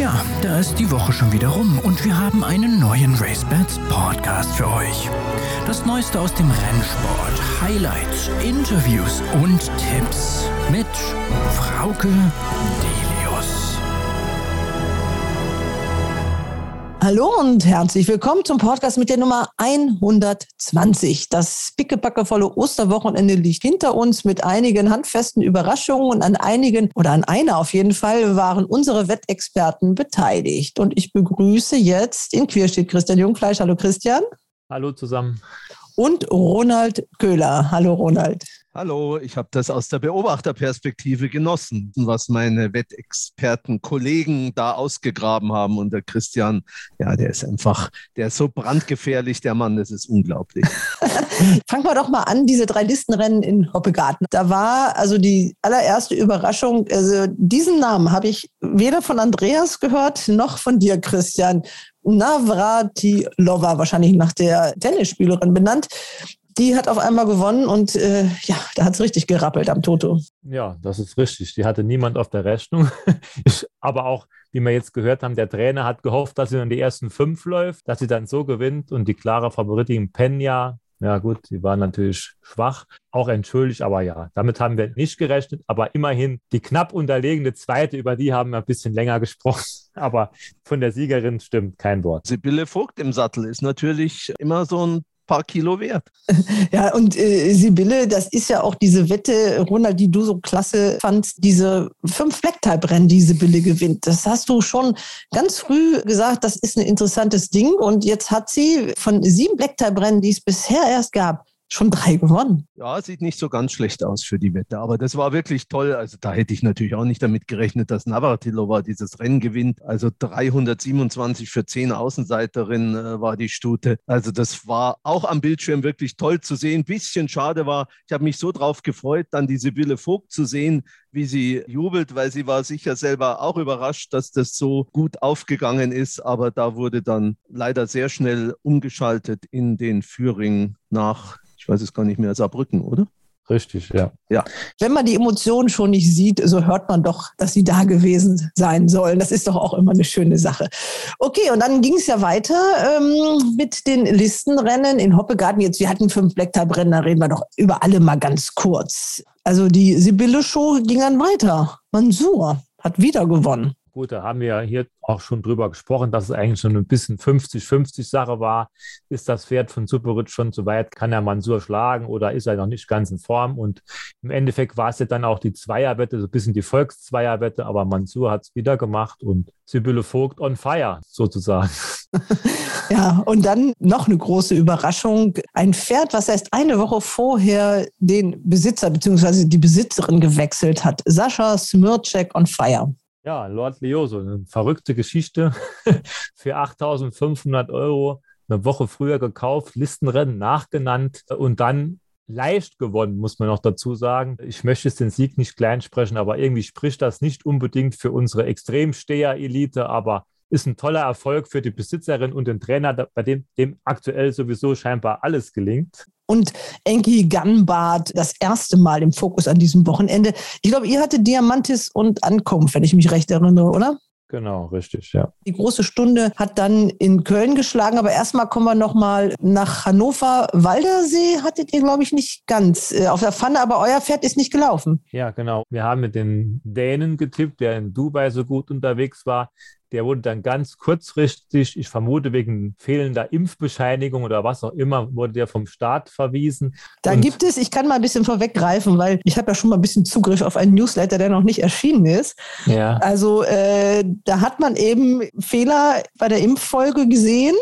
Tja, da ist die Woche schon wieder rum und wir haben einen neuen RaceBets Podcast für euch. Das Neueste aus dem Rennsport, Highlights, Interviews und Tipps mit Frauke Delius. Hallo und herzlich willkommen zum Podcast mit der Nummer 120. Das pickepackevolle Osterwochenende liegt hinter uns mit einigen handfesten Überraschungen und an einigen oder an einer auf jeden Fall waren unsere Wettexperten beteiligt. Und ich begrüße jetzt in Queerstedt Christian Jungfleisch. Hallo Christian. Hallo zusammen. Und Ronald Köhler. Hallo Ronald. Hallo, ich habe das aus der Beobachterperspektive genossen, was meine Wettexperten, Kollegen da ausgegraben haben. Und der Christian, ja, der ist einfach, der ist so brandgefährlich, der Mann, das ist unglaublich. Fangen wir doch mal an, diese drei Listenrennen in Hoppegarten. Da war also die allererste Überraschung, also diesen Namen habe ich weder von Andreas gehört, noch von dir, Christian. Navratilova, wahrscheinlich nach der Tennisspielerin benannt die hat auf einmal gewonnen und äh, ja, da hat es richtig gerappelt am Toto. Ja, das ist richtig. Die hatte niemand auf der Rechnung. aber auch, wie wir jetzt gehört haben, der Trainer hat gehofft, dass sie in die ersten fünf läuft, dass sie dann so gewinnt und die klare Favoritin Penya. Ja gut, die war natürlich schwach, auch entschuldigt, aber ja, damit haben wir nicht gerechnet. Aber immerhin die knapp unterlegene zweite, über die haben wir ein bisschen länger gesprochen. Aber von der Siegerin stimmt kein Wort. Sibylle Vogt im Sattel ist natürlich immer so ein paar Kilo wert. Ja, und äh, Sibylle, das ist ja auch diese Wette, Ronald, die du so klasse fandst, diese fünf Blacktype-Rennen, die Sibylle gewinnt. Das hast du schon ganz früh gesagt, das ist ein interessantes Ding. Und jetzt hat sie von sieben Blacktype-Rennen, die es bisher erst gab, schon drei gewonnen. Ja, sieht nicht so ganz schlecht aus für die Wette, aber das war wirklich toll. Also da hätte ich natürlich auch nicht damit gerechnet, dass Navratilova dieses Rennen gewinnt. Also 327 für 10 Außenseiterinnen äh, war die Stute. Also das war auch am Bildschirm wirklich toll zu sehen. Bisschen schade war, ich habe mich so drauf gefreut, dann die Sibylle Vogt zu sehen, wie sie jubelt, weil sie war sicher selber auch überrascht, dass das so gut aufgegangen ist. Aber da wurde dann leider sehr schnell umgeschaltet in den Führing nach ich weiß es gar nicht mehr, Saarbrücken, oder? Richtig, ja. ja. Wenn man die Emotionen schon nicht sieht, so hört man doch, dass sie da gewesen sein sollen. Das ist doch auch immer eine schöne Sache. Okay, und dann ging es ja weiter ähm, mit den Listenrennen in Hoppegarten. Jetzt, wir hatten fünf Blacktype-Rennen, da reden wir doch über alle mal ganz kurz. Also die Sibylle-Show ging dann weiter. Mansur hat wieder gewonnen. Gut, da haben wir ja hier auch schon drüber gesprochen, dass es eigentlich schon ein bisschen 50-50 Sache war. Ist das Pferd von Superrit schon zu weit? Kann er Mansur schlagen oder ist er noch nicht ganz in Form? Und im Endeffekt war es ja dann auch die Zweierwette, so ein bisschen die Volkszweierwette, aber Mansur hat es wieder gemacht und Sibylle Vogt on fire sozusagen. Ja, und dann noch eine große Überraschung. Ein Pferd, was erst eine Woche vorher den Besitzer bzw. die Besitzerin gewechselt hat. Sascha Smircek on fire. Ja, Lord Leoso, eine verrückte Geschichte. Für 8500 Euro eine Woche früher gekauft, Listenrennen nachgenannt und dann leicht gewonnen, muss man noch dazu sagen. Ich möchte jetzt den Sieg nicht klein sprechen, aber irgendwie spricht das nicht unbedingt für unsere Extremsteher-Elite, aber ist ein toller Erfolg für die Besitzerin und den Trainer, bei dem, dem aktuell sowieso scheinbar alles gelingt und Enki Gunbart das erste Mal im Fokus an diesem Wochenende. Ich glaube, ihr hattet Diamantis und Ankunft, wenn ich mich recht erinnere, oder? Genau, richtig, ja. Die große Stunde hat dann in Köln geschlagen, aber erstmal kommen wir nochmal nach Hannover. Waldersee hattet ihr, glaube ich, nicht ganz äh, auf der Pfanne, aber euer Pferd ist nicht gelaufen. Ja, genau. Wir haben mit den Dänen getippt, der in Dubai so gut unterwegs war. Der wurde dann ganz kurzfristig, ich vermute wegen fehlender Impfbescheinigung oder was auch immer, wurde der vom Staat verwiesen. Da Und gibt es, ich kann mal ein bisschen vorweggreifen, weil ich habe ja schon mal ein bisschen Zugriff auf einen Newsletter, der noch nicht erschienen ist. Ja. Also äh, da hat man eben Fehler bei der Impffolge gesehen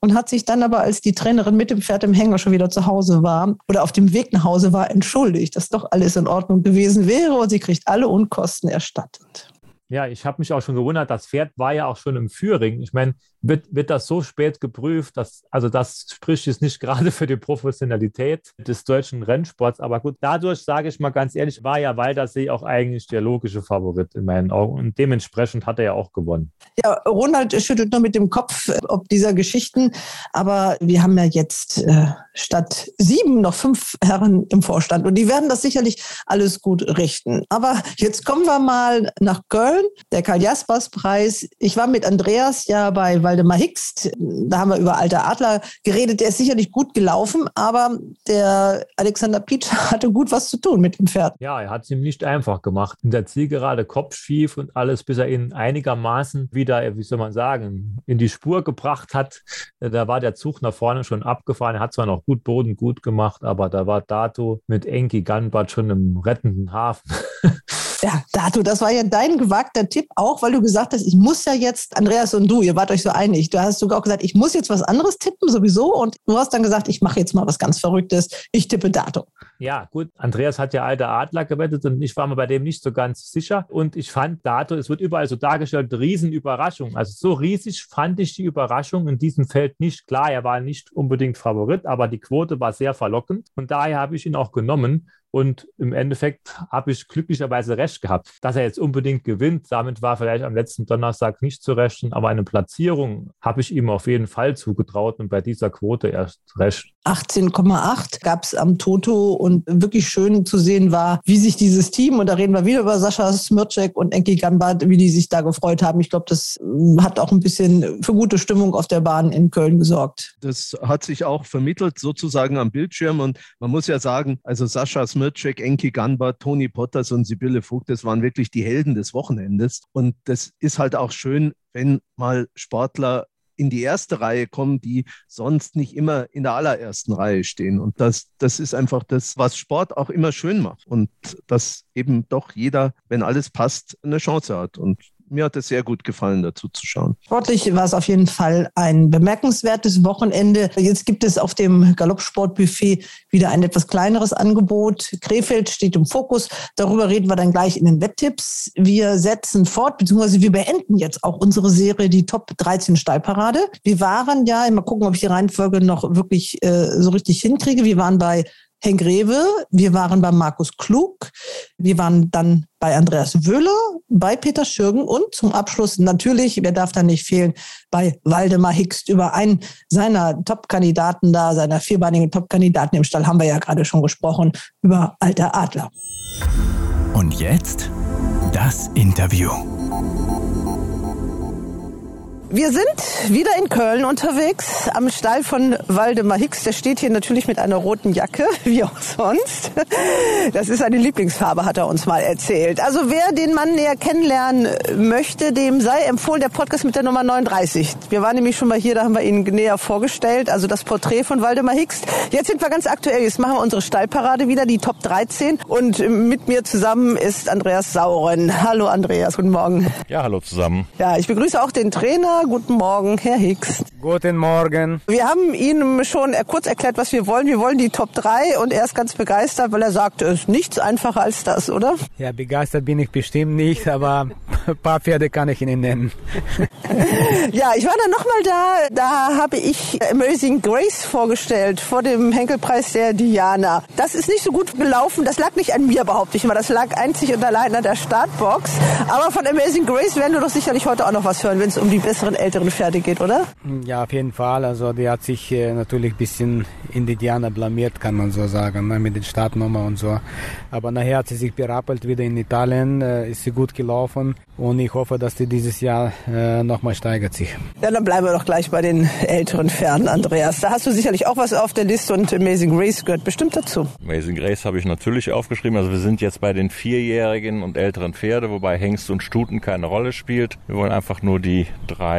und hat sich dann aber, als die Trainerin mit dem Pferd im Hänger schon wieder zu Hause war oder auf dem Weg nach Hause war, entschuldigt, dass doch alles in Ordnung gewesen wäre und sie kriegt alle Unkosten erstattet. Ja, ich habe mich auch schon gewundert, das Pferd war ja auch schon im Führing. Ich meine, wird, wird das so spät geprüft, dass, also das spricht jetzt nicht gerade für die Professionalität des deutschen Rennsports. Aber gut, dadurch sage ich mal ganz ehrlich, war ja Waldersee auch eigentlich der logische Favorit in meinen Augen. Und dementsprechend hat er ja auch gewonnen. Ja, Ronald schüttelt nur mit dem Kopf ob dieser Geschichten. Aber wir haben ja jetzt äh, statt sieben noch fünf Herren im Vorstand. Und die werden das sicherlich alles gut richten. Aber jetzt kommen wir mal nach Köln der Karl-Jaspers-Preis. Ich war mit Andreas ja bei Waldemar Hickst. Da haben wir über Alter Adler geredet. Der ist sicherlich gut gelaufen, aber der Alexander Pietsch hatte gut was zu tun mit dem Pferd. Ja, er hat es ihm nicht einfach gemacht. In der Zielgerade Kopf schief und alles, bis er ihn einigermaßen wieder, wie soll man sagen, in die Spur gebracht hat. Da war der Zug nach vorne schon abgefahren. Er hat zwar noch gut Boden gut gemacht, aber da war Dato mit Enki Ganbat schon im rettenden Hafen. Ja, Dato, das war ja dein gewagter Tipp, auch weil du gesagt hast, ich muss ja jetzt, Andreas und du, ihr wart euch so einig, du hast sogar auch gesagt, ich muss jetzt was anderes tippen sowieso und du hast dann gesagt, ich mache jetzt mal was ganz Verrücktes, ich tippe Dato. Ja, gut, Andreas hat ja alter Adler gewettet und ich war mir bei dem nicht so ganz sicher und ich fand Dato, es wird überall so dargestellt, Riesenüberraschung. Also so riesig fand ich die Überraschung in diesem Feld nicht. Klar, er war nicht unbedingt Favorit, aber die Quote war sehr verlockend und daher habe ich ihn auch genommen. Und im Endeffekt habe ich glücklicherweise recht gehabt. Dass er jetzt unbedingt gewinnt, damit war vielleicht am letzten Donnerstag nicht zu rechnen, aber eine Platzierung habe ich ihm auf jeden Fall zugetraut und bei dieser Quote erst recht. 18,8 gab es am Toto und wirklich schön zu sehen war, wie sich dieses Team, und da reden wir wieder über Sascha Smircek und Enki Gambart, wie die sich da gefreut haben. Ich glaube, das hat auch ein bisschen für gute Stimmung auf der Bahn in Köln gesorgt. Das hat sich auch vermittelt sozusagen am Bildschirm und man muss ja sagen, also Sascha Smircek Smircek, Enki Ganbar, Toni Potters und Sibylle Vogt, das waren wirklich die Helden des Wochenendes. Und das ist halt auch schön, wenn mal Sportler in die erste Reihe kommen, die sonst nicht immer in der allerersten Reihe stehen. Und das, das ist einfach das, was Sport auch immer schön macht. Und dass eben doch jeder, wenn alles passt, eine Chance hat. Und mir hat es sehr gut gefallen, dazu zu schauen. Sportlich war es auf jeden Fall ein bemerkenswertes Wochenende. Jetzt gibt es auf dem Galoppsportbuffet wieder ein etwas kleineres Angebot. Krefeld steht im Fokus. Darüber reden wir dann gleich in den Wetttipps. Wir setzen fort, beziehungsweise wir beenden jetzt auch unsere Serie, die Top 13 Steilparade. Wir waren ja, mal gucken, ob ich die Reihenfolge noch wirklich äh, so richtig hinkriege. Wir waren bei Henk Rewe, wir waren bei Markus Klug, wir waren dann bei Andreas Wöhler, bei Peter Schürgen und zum Abschluss natürlich, wer darf da nicht fehlen, bei Waldemar Hickst über einen seiner Top-Kandidaten da, seiner vierbeinigen Top-Kandidaten im Stall haben wir ja gerade schon gesprochen, über Alter Adler. Und jetzt das Interview. Wir sind wieder in Köln unterwegs, am Stall von Waldemar Hicks. Der steht hier natürlich mit einer roten Jacke, wie auch sonst. Das ist seine Lieblingsfarbe, hat er uns mal erzählt. Also wer den Mann näher kennenlernen möchte, dem sei empfohlen der Podcast mit der Nummer 39. Wir waren nämlich schon mal hier, da haben wir ihn näher vorgestellt. Also das Porträt von Waldemar Hicks. Jetzt sind wir ganz aktuell. Jetzt machen wir unsere Stallparade wieder, die Top 13. Und mit mir zusammen ist Andreas Sauren. Hallo Andreas, guten Morgen. Ja, hallo zusammen. Ja, ich begrüße auch den Trainer guten Morgen, Herr Hicks. Guten Morgen. Wir haben Ihnen schon kurz erklärt, was wir wollen. Wir wollen die Top 3 und er ist ganz begeistert, weil er sagt, es ist nichts einfacher als das, oder? Ja, begeistert bin ich bestimmt nicht, aber ein paar Pferde kann ich Ihnen nennen. ja, ich war dann nochmal da. Da habe ich Amazing Grace vorgestellt vor dem Henkelpreis der Diana. Das ist nicht so gut gelaufen. Das lag nicht an mir, behaupte ich mal. Das lag einzig und allein an der Startbox. Aber von Amazing Grace werden wir doch sicherlich heute auch noch was hören, wenn es um die besseren von älteren Pferde geht, oder? Ja, auf jeden Fall. Also die hat sich äh, natürlich ein bisschen in die Diana blamiert, kann man so sagen, ne, mit den Startnummer und so. Aber nachher hat sie sich berappelt wieder in Italien, äh, ist sie gut gelaufen und ich hoffe, dass die dieses Jahr äh, nochmal steigert sich. Ja, dann bleiben wir doch gleich bei den älteren Pferden, Andreas. Da hast du sicherlich auch was auf der Liste und Amazing Grace gehört bestimmt dazu. Amazing Grace habe ich natürlich aufgeschrieben. Also wir sind jetzt bei den vierjährigen und älteren Pferde, wobei Hengst und Stuten keine Rolle spielt. Wir wollen einfach nur die drei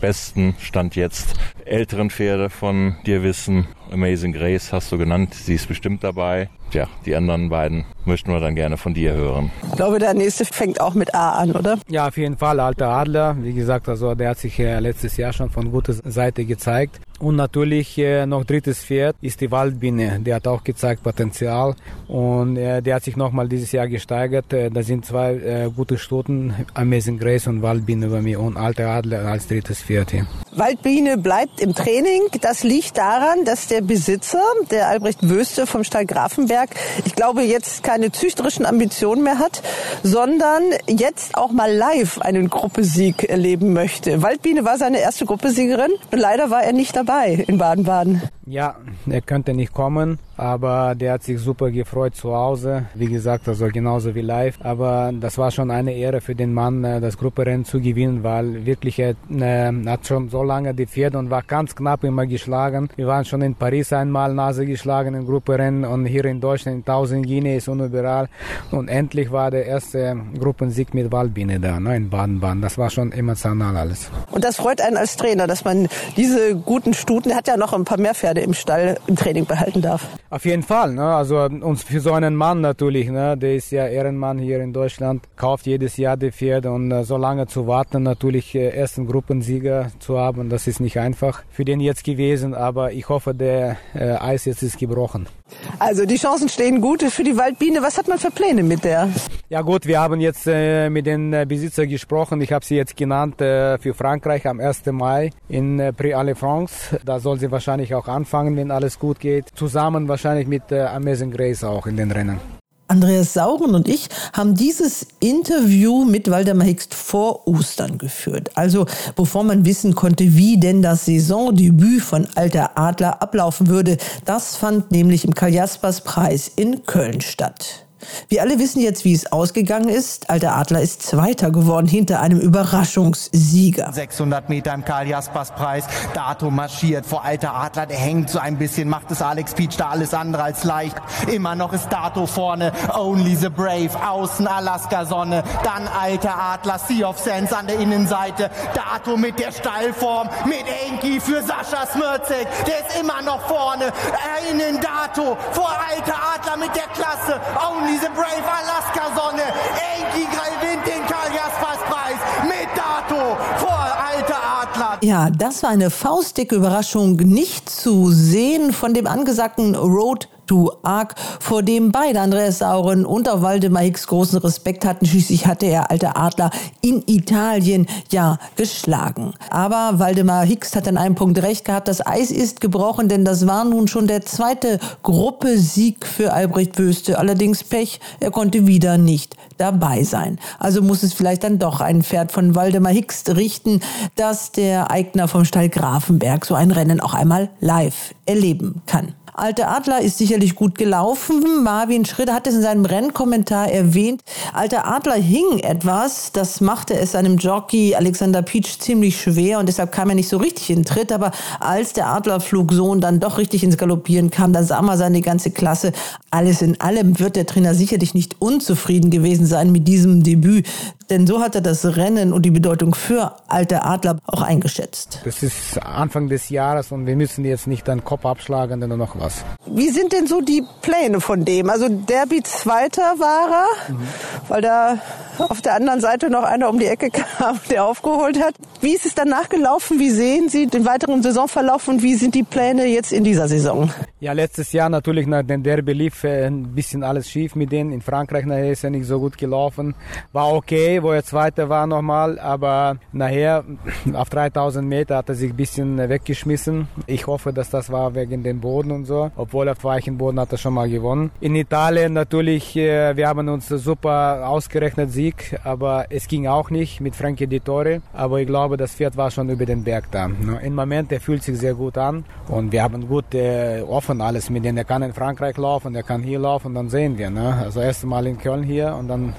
besten Stand jetzt älteren Pferde von dir wissen. Amazing Grace hast du genannt, sie ist bestimmt dabei. Tja, die anderen beiden möchten wir dann gerne von dir hören. Ich glaube, der nächste fängt auch mit A an, oder? Ja, auf jeden Fall, alter Adler. Wie gesagt, also der hat sich letztes Jahr schon von guter Seite gezeigt. Und natürlich äh, noch drittes Pferd ist die Waldbiene. Der hat auch gezeigt Potenzial und äh, der hat sich nochmal dieses Jahr gesteigert. Äh, da sind zwei äh, gute Stuten, Amazing Grace und Waldbiene bei mir und Alter Adler als drittes Pferd hier. Waldbiene bleibt im Training. Das liegt daran, dass der Besitzer, der Albrecht Wöste vom Stall Grafenberg, ich glaube jetzt keine züchterischen Ambitionen mehr hat, sondern jetzt auch mal live einen Gruppesieg erleben möchte. Waldbiene war seine erste Gruppesiegerin und leider war er nicht dabei in Baden-Baden. Ja, er könnte nicht kommen, aber der hat sich super gefreut zu Hause. Wie gesagt, also genauso wie live. Aber das war schon eine Ehre für den Mann, äh, das Grupperennen zu gewinnen, weil wirklich er äh, hat schon so lange die Pferde und war ganz knapp immer geschlagen. Wir waren schon in Paris einmal Nase geschlagen im Grupperennen und hier in Deutschland in 1000 Guineas und überall. Und endlich war der erste Gruppensieg mit Waldbiene da, ne, in Baden-Baden. Das war schon emotional alles. Und das freut einen als Trainer, dass man diese guten Stuten, er hat ja noch ein paar mehr Pferde im Stall im Training behalten darf. Auf jeden Fall. Ne? Also uns für so einen Mann natürlich, ne? der ist ja Ehrenmann hier in Deutschland, kauft jedes Jahr die Pferde und äh, so lange zu warten, natürlich äh, ersten Gruppensieger zu haben, das ist nicht einfach für den jetzt gewesen, aber ich hoffe, der äh, Eis jetzt ist gebrochen. Also die Chancen stehen gut für die Waldbiene. Was hat man für Pläne mit der? Ja gut, wir haben jetzt äh, mit den äh, Besitzer gesprochen. Ich habe sie jetzt genannt äh, für Frankreich am 1. Mai in äh, Prix à France. Da soll sie wahrscheinlich auch anfangen, wenn alles gut geht. Zusammen wahrscheinlich mit äh, Amazing Grace auch in den Rennen. Andreas Sauren und ich haben dieses Interview mit Waldemar Hickst vor Ostern geführt. Also bevor man wissen konnte, wie denn das Saisondebüt von Alter Adler ablaufen würde. Das fand nämlich im Karl Jaspers Preis in Köln statt. Wir alle wissen jetzt, wie es ausgegangen ist. Alter Adler ist Zweiter geworden hinter einem Überraschungssieger. 600 Meter im Karl Jaspers Preis. Dato marschiert vor Alter Adler. Der hängt so ein bisschen, macht es Alex Peach da alles andere als leicht. Immer noch ist Dato vorne. Only the Brave. Außen Alaska Sonne. Dann Alter Adler. Sea of Sands an der Innenseite. Dato mit der Steilform. Mit Enki für Sascha Smirzek. Der ist immer noch vorne. Innen Dato vor Alter Adler mit der Klasse. Only diese Brave Alaska Sonne. Enki gewinnt den Karl Jaspers Preis mit Dato vor Alter Adler. Ja, das war eine faustdicke Überraschung, nicht zu sehen von dem angesagten Road du arg, vor dem beide Andreas Sauren und auch Waldemar Hicks großen Respekt hatten. Schließlich hatte er alte Adler in Italien ja geschlagen. Aber Waldemar Hicks hat an einem Punkt recht gehabt. Das Eis ist gebrochen, denn das war nun schon der zweite Gruppesieg für Albrecht Wöste. Allerdings Pech, er konnte wieder nicht dabei sein. Also muss es vielleicht dann doch ein Pferd von Waldemar Hicks richten, dass der Eigner vom Stall Grafenberg so ein Rennen auch einmal live erleben kann. Alte Adler ist sicherlich gut gelaufen. Marvin Schritt hat es in seinem Rennkommentar erwähnt. Alte Adler hing etwas. Das machte es seinem Jockey Alexander Peach ziemlich schwer und deshalb kam er nicht so richtig in Tritt. Aber als der Adlerflugsohn dann doch richtig ins Galoppieren kam, dann sah man seine ganze Klasse. Alles in allem wird der Trainer sicherlich nicht unzufrieden gewesen sein mit diesem Debüt. Denn so hat er das Rennen und die Bedeutung für alte Adler auch eingeschätzt. Das ist Anfang des Jahres und wir müssen jetzt nicht den Kopf abschlagen, denn nur noch was. Wie sind denn so die Pläne von dem? Also Derby Zweiter war er, mhm. weil da auf der anderen Seite noch einer um die Ecke kam, der aufgeholt hat. Wie ist es danach gelaufen? Wie sehen Sie den weiteren Saisonverlauf und wie sind die Pläne jetzt in dieser Saison? Ja, letztes Jahr natürlich nach dem Derby lief äh, ein bisschen alles schief mit denen. In Frankreich nachher ist er nicht so gut gelaufen. War okay, wo er Zweiter war nochmal, aber nachher auf 3000 Meter hat er sich ein bisschen weggeschmissen. Ich hoffe, dass das war wegen dem Boden und so. Obwohl auf weichen Boden hat er schon mal gewonnen. In Italien natürlich, äh, wir haben uns super ausgerechnet Sieg, aber es ging auch nicht mit Frankie Di Torre. Aber ich glaube, das Pferd war schon über den Berg da. Im Moment, er fühlt sich sehr gut an und wir haben gut äh, offen alles mit denen. Er kann in Frankreich laufen, der kann hier laufen, dann sehen wir. Ne? Also erst mal in Köln hier und dann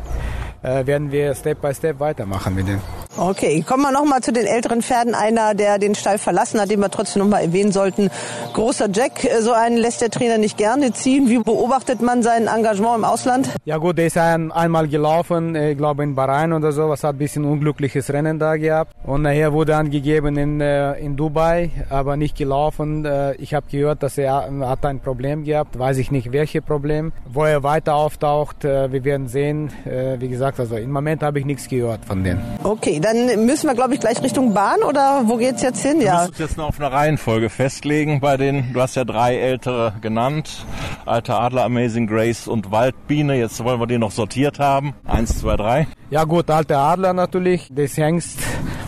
äh, werden wir Step by Step weitermachen mit denen. Okay, kommen wir nochmal zu den älteren Pferden. Einer, der den Stall verlassen hat, den wir trotzdem nochmal erwähnen sollten. Großer Jack, äh, so einen lässt der Trainer nicht gerne ziehen. Wie beobachtet man sein Engagement im Ausland? Ja gut, der ist ein, einmal gelaufen, ich glaube in Bahrain oder so, was hat ein bisschen unglückliches Rennen da gehabt. Und nachher wurde angegeben in, äh, in Dubai, aber nicht gelaufen. Äh, ich habe gehört, dass er hat ein Problem gehabt, weiß ich nicht welches Problem. Wo er weiter auftaucht, wir werden sehen. Wie gesagt, also im Moment habe ich nichts gehört von denen. Okay, dann müssen wir, glaube ich, gleich Richtung Bahn oder wo geht's jetzt hin? Ja. Du musst jetzt noch auf eine Reihenfolge festlegen bei den, du hast ja drei ältere genannt. Alter Adler, Amazing Grace und Waldbiene. Jetzt wollen wir die noch sortiert haben. Eins, zwei, drei. Ja gut, Alter Adler natürlich, das Hengst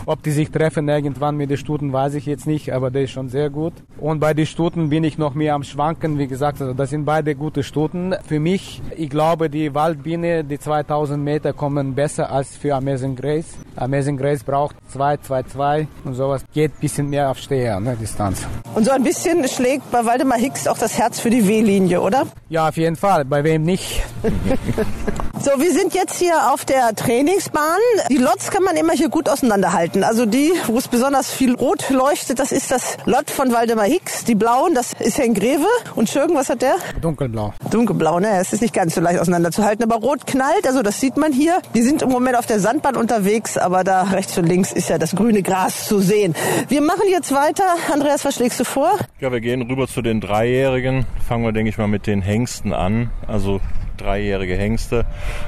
Ob die sich treffen irgendwann mit den Stuten, weiß ich jetzt nicht, aber der ist schon sehr gut. Und bei den Stuten bin ich noch mehr am Schwanken. Wie gesagt, also das sind beide gute Stuten. Für mich, ich glaube, die Waldbiene, die 2000 Meter kommen besser als für Amazing Grace. Amazing Grace braucht 2, 2, 2 und sowas. Geht ein bisschen mehr auf Steher, ne, Distanz. Und so ein bisschen schlägt bei Waldemar Hicks auch das Herz für die W-Linie, oder? Ja, auf jeden Fall. Bei wem nicht? so, wir sind jetzt hier auf der Trainingsbahn. Die Lots kann man immer hier gut auseinanderhalten. Also die, wo es besonders viel rot leuchtet, das ist das Lot von Waldemar Hicks. Die blauen, das ist Henk Greve. Und Schürgen, was hat der? Dunkelblau. Dunkelblau, ne? Es ist nicht ganz so leicht auseinanderzuhalten. Aber rot knallt, also das sieht man hier. Die sind im Moment auf der Sandbahn unterwegs, aber da rechts und links ist ja das grüne Gras zu sehen. Wir machen jetzt weiter. Andreas, was schlägst du vor? Ja, wir gehen rüber zu den Dreijährigen. Fangen wir, denke ich mal, mit den Hengsten an. Also dreijährige Hengste.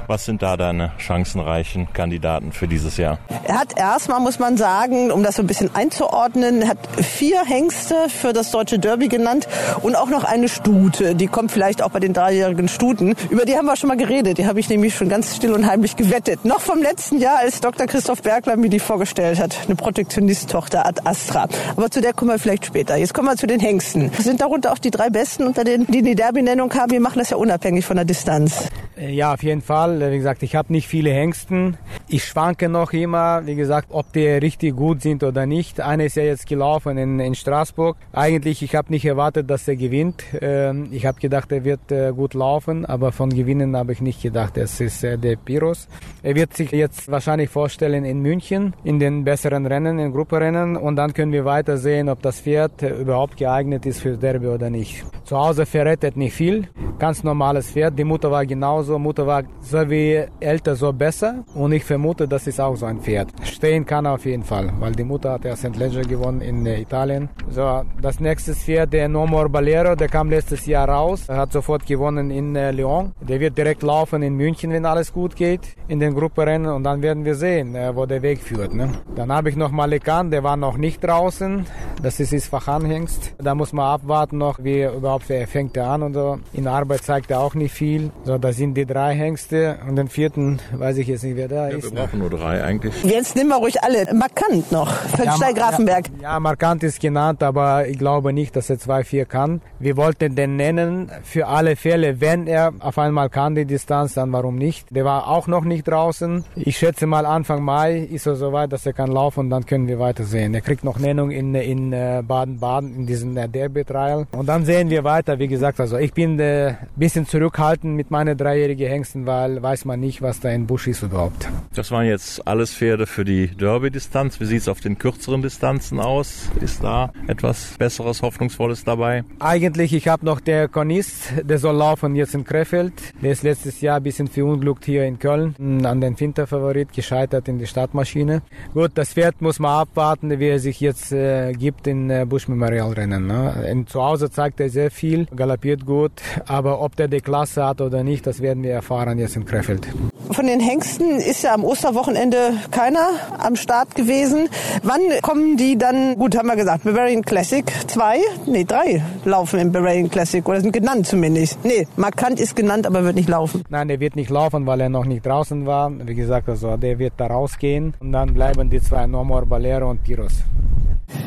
Was sind da deine chancenreichen Kandidaten für dieses Jahr? Er hat erstmal, muss man sagen, um das so ein bisschen einzuordnen, hat vier Hengste für das deutsche Derby genannt und auch noch eine Stute. Die kommt vielleicht auch bei den dreijährigen Stuten. Über die haben wir schon mal geredet. Die habe ich nämlich schon ganz still und heimlich gewettet. Noch vom letzten Jahr, als Dr. Christoph Bergler mir die vorgestellt hat. Eine Protektionist-Tochter Ad Astra. Aber zu der kommen wir vielleicht später. Jetzt kommen wir zu den Hengsten. Das sind darunter auch die drei Besten unter denen, die die Derby-Nennung haben. Wir machen das ja unabhängig von der Distanz. Äh, ja, auf jeden Fall. Wie gesagt, ich habe nicht viele Hengsten. Ich schwanke noch immer, wie gesagt, ob die richtig gut sind oder nicht. Einer ist ja jetzt gelaufen in, in Straßburg. Eigentlich, ich habe nicht erwartet, dass er gewinnt. Ähm, ich habe gedacht, er wird äh, gut laufen, aber von Gewinnen habe ich nicht gedacht. Es ist äh, der Piros. Er wird sich jetzt wahrscheinlich vorstellen in München, in den besseren Rennen, in Grupperennen und dann können wir weiter sehen, ob das Pferd überhaupt geeignet ist für Derby oder nicht. Zu Hause verrettet nicht viel, ganz normales Pferd. Die Mutter war genauso. Mutter war so wie älter, so besser. Und ich vermute, das ist auch so ein Pferd. Stehen kann er auf jeden Fall, weil die Mutter hat ja St. Leger gewonnen in äh, Italien. So, das nächste Pferd, der Nomor Balero, der kam letztes Jahr raus. Er hat sofort gewonnen in äh, Lyon. Der wird direkt laufen in München, wenn alles gut geht, in den Grupperennen. Und dann werden wir sehen, äh, wo der Weg führt. Ne? Dann habe ich noch Malikan, der war noch nicht draußen. Das ist das Fachanhengst. Da muss man abwarten noch, wie überhaupt fängt er an und so. In der Arbeit zeigt er auch nicht viel. So, da sind die drei Hengste und den vierten weiß ich jetzt nicht, wer da ja, ist. Wir brauchen nur drei eigentlich. Jetzt nehmen wir ruhig alle. Markant noch. Feldstein ja, Grafenberg. Ja, ja, markant ist genannt, aber ich glaube nicht, dass er 2-4 kann. Wir wollten den nennen für alle Fälle, wenn er auf einmal kann die Distanz, dann warum nicht. Der war auch noch nicht draußen. Ich schätze mal Anfang Mai ist er soweit, dass er kann laufen und dann können wir weitersehen. Er kriegt noch Nennung in, in äh, Baden-Baden in diesem äh, Derby-Trial. Und dann sehen wir weiter. Wie gesagt, also ich bin ein äh, bisschen zurückhaltend mit meinen dreijährigen Hengsten, weil weiß man nicht, was da in Busch ist überhaupt. Das waren jetzt alles Pferde für die Derby-Distanz. Wie sieht es auf den kürzeren Distanzen aus? Ist da etwas Besseres, Hoffnungsvolles dabei? Eigentlich, ich habe noch der Konist, der soll laufen jetzt in Krefeld. Der ist letztes Jahr ein bisschen verunglückt hier in Köln, an den Finterfavorit, gescheitert in die Startmaschine. Gut, das Pferd muss man abwarten, wie er sich jetzt äh, gibt in äh, Busch Memorial Rennen. Ne? Zu Hause zeigt er sehr viel, galoppiert gut, aber ob der die Klasse hat oder nicht, das werden wir erfahren jetzt in Krefeld. Von den Hengsten ist ja am Osterwochenende keiner am Start gewesen. Wann kommen die dann, gut, haben wir gesagt, Bavarian Classic, zwei, nee, drei laufen im Bavarian Classic oder sind genannt zumindest. Nee, markant ist genannt, aber wird nicht laufen. Nein, der wird nicht laufen, weil er noch nicht draußen war. Wie gesagt, also der wird da rausgehen und dann bleiben die zwei Nomor Balero und Piros.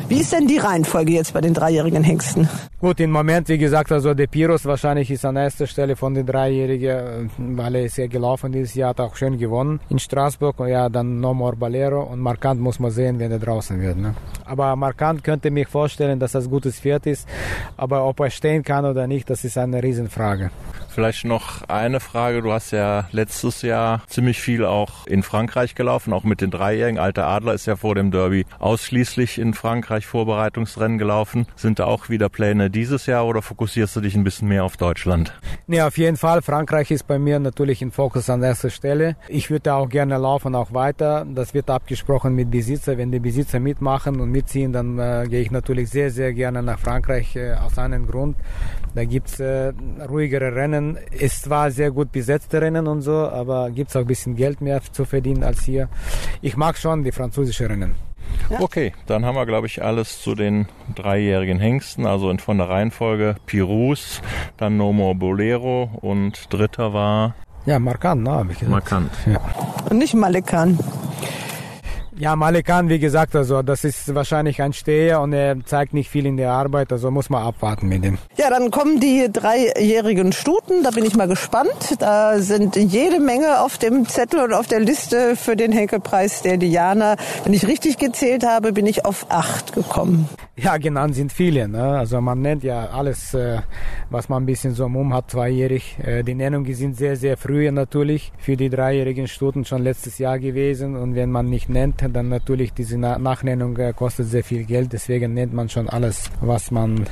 Wie ist denn die Reihenfolge jetzt bei den dreijährigen Hengsten? Gut, im Moment, wie gesagt, also der Piros wahrscheinlich ist an erster Stelle von den Dreijährigen, weil er ist ja gelaufen dieses Jahr, hat auch schön gewonnen in Straßburg. Und ja, dann No More Balero und Markant muss man sehen, wenn er draußen wird. Ne? Aber Markant könnte mich vorstellen, dass das gutes Pferd ist. Aber ob er stehen kann oder nicht, das ist eine Riesenfrage. Vielleicht noch eine Frage. Du hast ja letztes Jahr ziemlich viel auch in Frankreich gelaufen, auch mit den Dreijährigen. Alter Adler ist ja vor dem Derby ausschließlich in Frankreich Vorbereitungsrennen gelaufen. Sind da auch wieder Pläne dieses Jahr oder fokussierst du dich ein bisschen mehr auf Deutschland? Nee, auf jeden Fall. Frankreich ist bei mir natürlich im Fokus an erster Stelle. Ich würde auch gerne laufen, auch weiter. Das wird abgesprochen mit Besitzer. Wenn die Besitzer mitmachen und mitziehen, dann äh, gehe ich natürlich sehr, sehr gerne nach Frankreich äh, aus einem Grund. Da gibt's äh, ruhigere Rennen. Ist zwar sehr gut besetzte Rennen und so, aber gibt's auch ein bisschen Geld mehr zu verdienen als hier. Ich mag schon die französischen Rennen. Ja. Okay, dann haben wir, glaube ich, alles zu den dreijährigen Hengsten, also in, von der Reihenfolge Pirus, dann Nomo Bolero und dritter war... Ja, Markant, ne, habe ich gesagt. Markant. Ja. Und nicht Malekan. Ja, Malekan, wie gesagt, also das ist wahrscheinlich ein Steher und er zeigt nicht viel in der Arbeit, also muss man abwarten mit ihm. Ja, dann kommen die dreijährigen Stuten, da bin ich mal gespannt. Da sind jede Menge auf dem Zettel und auf der Liste für den Henkelpreis der Diana. Wenn ich richtig gezählt habe, bin ich auf acht gekommen. Ja, genannt sind viele. Ne? Also man nennt ja alles, äh, was man ein bisschen so um hat, zweijährig. Äh, die Nennungen sind sehr, sehr früh natürlich für die dreijährigen Stuten schon letztes Jahr gewesen. Und wenn man nicht nennt, dann natürlich diese Na Nachnennung äh, kostet sehr viel Geld. Deswegen nennt man schon alles, was man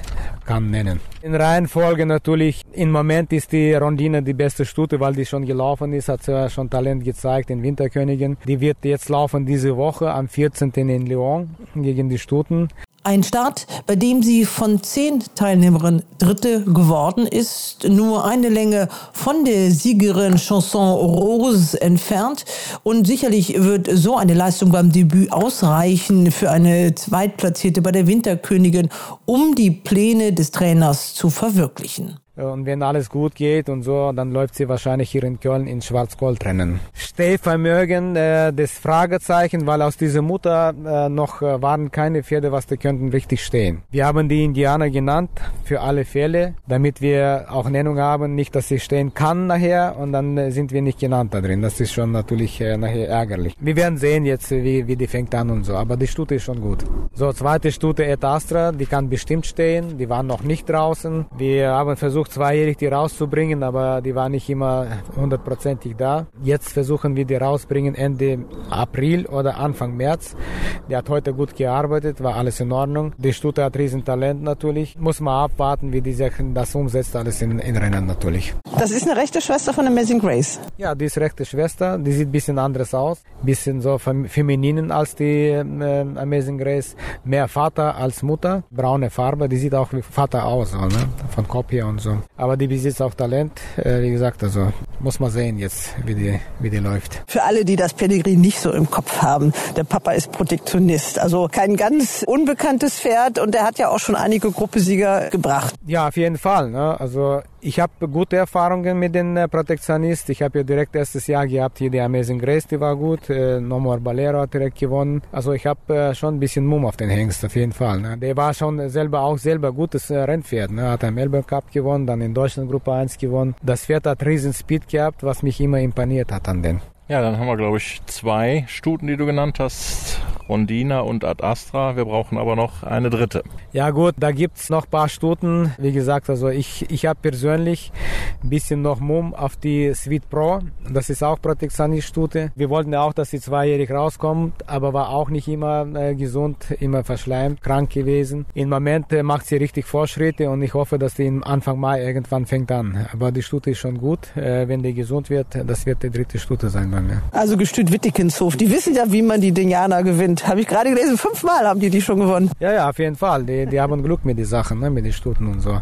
kann nennen. In Reihenfolge natürlich, im Moment ist die Rondine die beste Stute, weil die schon gelaufen ist, hat sie schon Talent gezeigt in Winterkönigin. Die wird jetzt laufen diese Woche am 14. in Lyon gegen die Stuten. Ein Start, bei dem sie von zehn Teilnehmerinnen Dritte geworden ist, nur eine Länge von der Siegerin Chanson Rose entfernt. Und sicherlich wird so eine Leistung beim Debüt ausreichen für eine Zweitplatzierte bei der Winterkönigin, um die Pläne des Trainers zu verwirklichen. Und wenn alles gut geht und so, dann läuft sie wahrscheinlich hier in Köln in Schwarz-Gold-Rennen. Stehvermögen, äh, das Fragezeichen, weil aus dieser Mutter äh, noch äh, waren keine Pferde, was die könnten richtig stehen. Wir haben die Indianer genannt, für alle Fälle, damit wir auch Nennung haben, nicht, dass sie stehen kann nachher und dann äh, sind wir nicht genannt da drin. Das ist schon natürlich äh, nachher ärgerlich. Wir werden sehen jetzt, wie, wie die fängt an und so, aber die Stute ist schon gut. So, zweite Stute Et Astra, die kann bestimmt stehen, die waren noch nicht draußen. Wir haben versucht, versucht zweijährig die rauszubringen, aber die war nicht immer hundertprozentig da. Jetzt versuchen wir die rauszubringen Ende April oder Anfang März. Der hat heute gut gearbeitet, war alles in Ordnung. Die Stute hat Riesentalent natürlich. Muss man abwarten, wie die Sachen das umsetzt, alles in, in Rennen natürlich. Das ist eine rechte Schwester von Amazing Grace. Ja, die ist rechte Schwester. Die sieht ein bisschen anders aus. Bisschen so femininen als die äh, Amazing Grace. Mehr Vater als Mutter. Braune Farbe. Die sieht auch wie Vater aus, so, ne? von Kopf her und so. Aber die besitzt auch Talent. Äh, wie gesagt, also muss man sehen jetzt, wie die, wie die läuft. Für alle, die das Pedigree nicht so im Kopf haben, der Papa ist Protektionist. Also kein ganz unbekanntes Pferd und der hat ja auch schon einige Gruppesieger gebracht. Ja, auf jeden Fall. Ne? Also ich habe gute Erfahrungen mit den äh, Protektionisten. Ich habe ja direkt erstes Jahr gehabt hier die Amazing Grace, die war gut. Äh, Nomor Balero hat direkt gewonnen. Also ich habe äh, schon ein bisschen Mumm auf den Hengst, auf jeden Fall. Ne? Der war schon selber auch selber gutes äh, Rennpferd. Ne? Hat ein Melbourne Cup gewonnen, dann in Deutschland Gruppe 1 gewonnen. Das Pferd hat riesen Speed gehabt, was mich immer imponiert hat an den. Ja, dann haben wir, glaube ich, zwei Stuten, die du genannt hast. Rondina und Ad Astra. Wir brauchen aber noch eine dritte. Ja gut, da gibt's noch paar Stuten. Wie gesagt, also ich, ich habe persönlich ein bisschen noch Mumm auf die Sweet Pro. Das ist auch Protektionist-Stute. Wir wollten ja auch, dass sie zweijährig rauskommt, aber war auch nicht immer äh, gesund, immer verschleimt, krank gewesen. Im Moment äh, macht sie richtig Fortschritte und ich hoffe, dass die Anfang Mai irgendwann fängt an. Aber die Stute ist schon gut. Äh, wenn die gesund wird, das wird die dritte Stute sein bei mir. Also gestüt Wittikenshof. Die wissen ja, wie man die Denianer gewinnt. Habe ich gerade gelesen. Fünfmal haben die die schon gewonnen. Ja, ja, auf jeden Fall. Die, die haben Glück mit den Sachen, ne, mit den Stuten und so.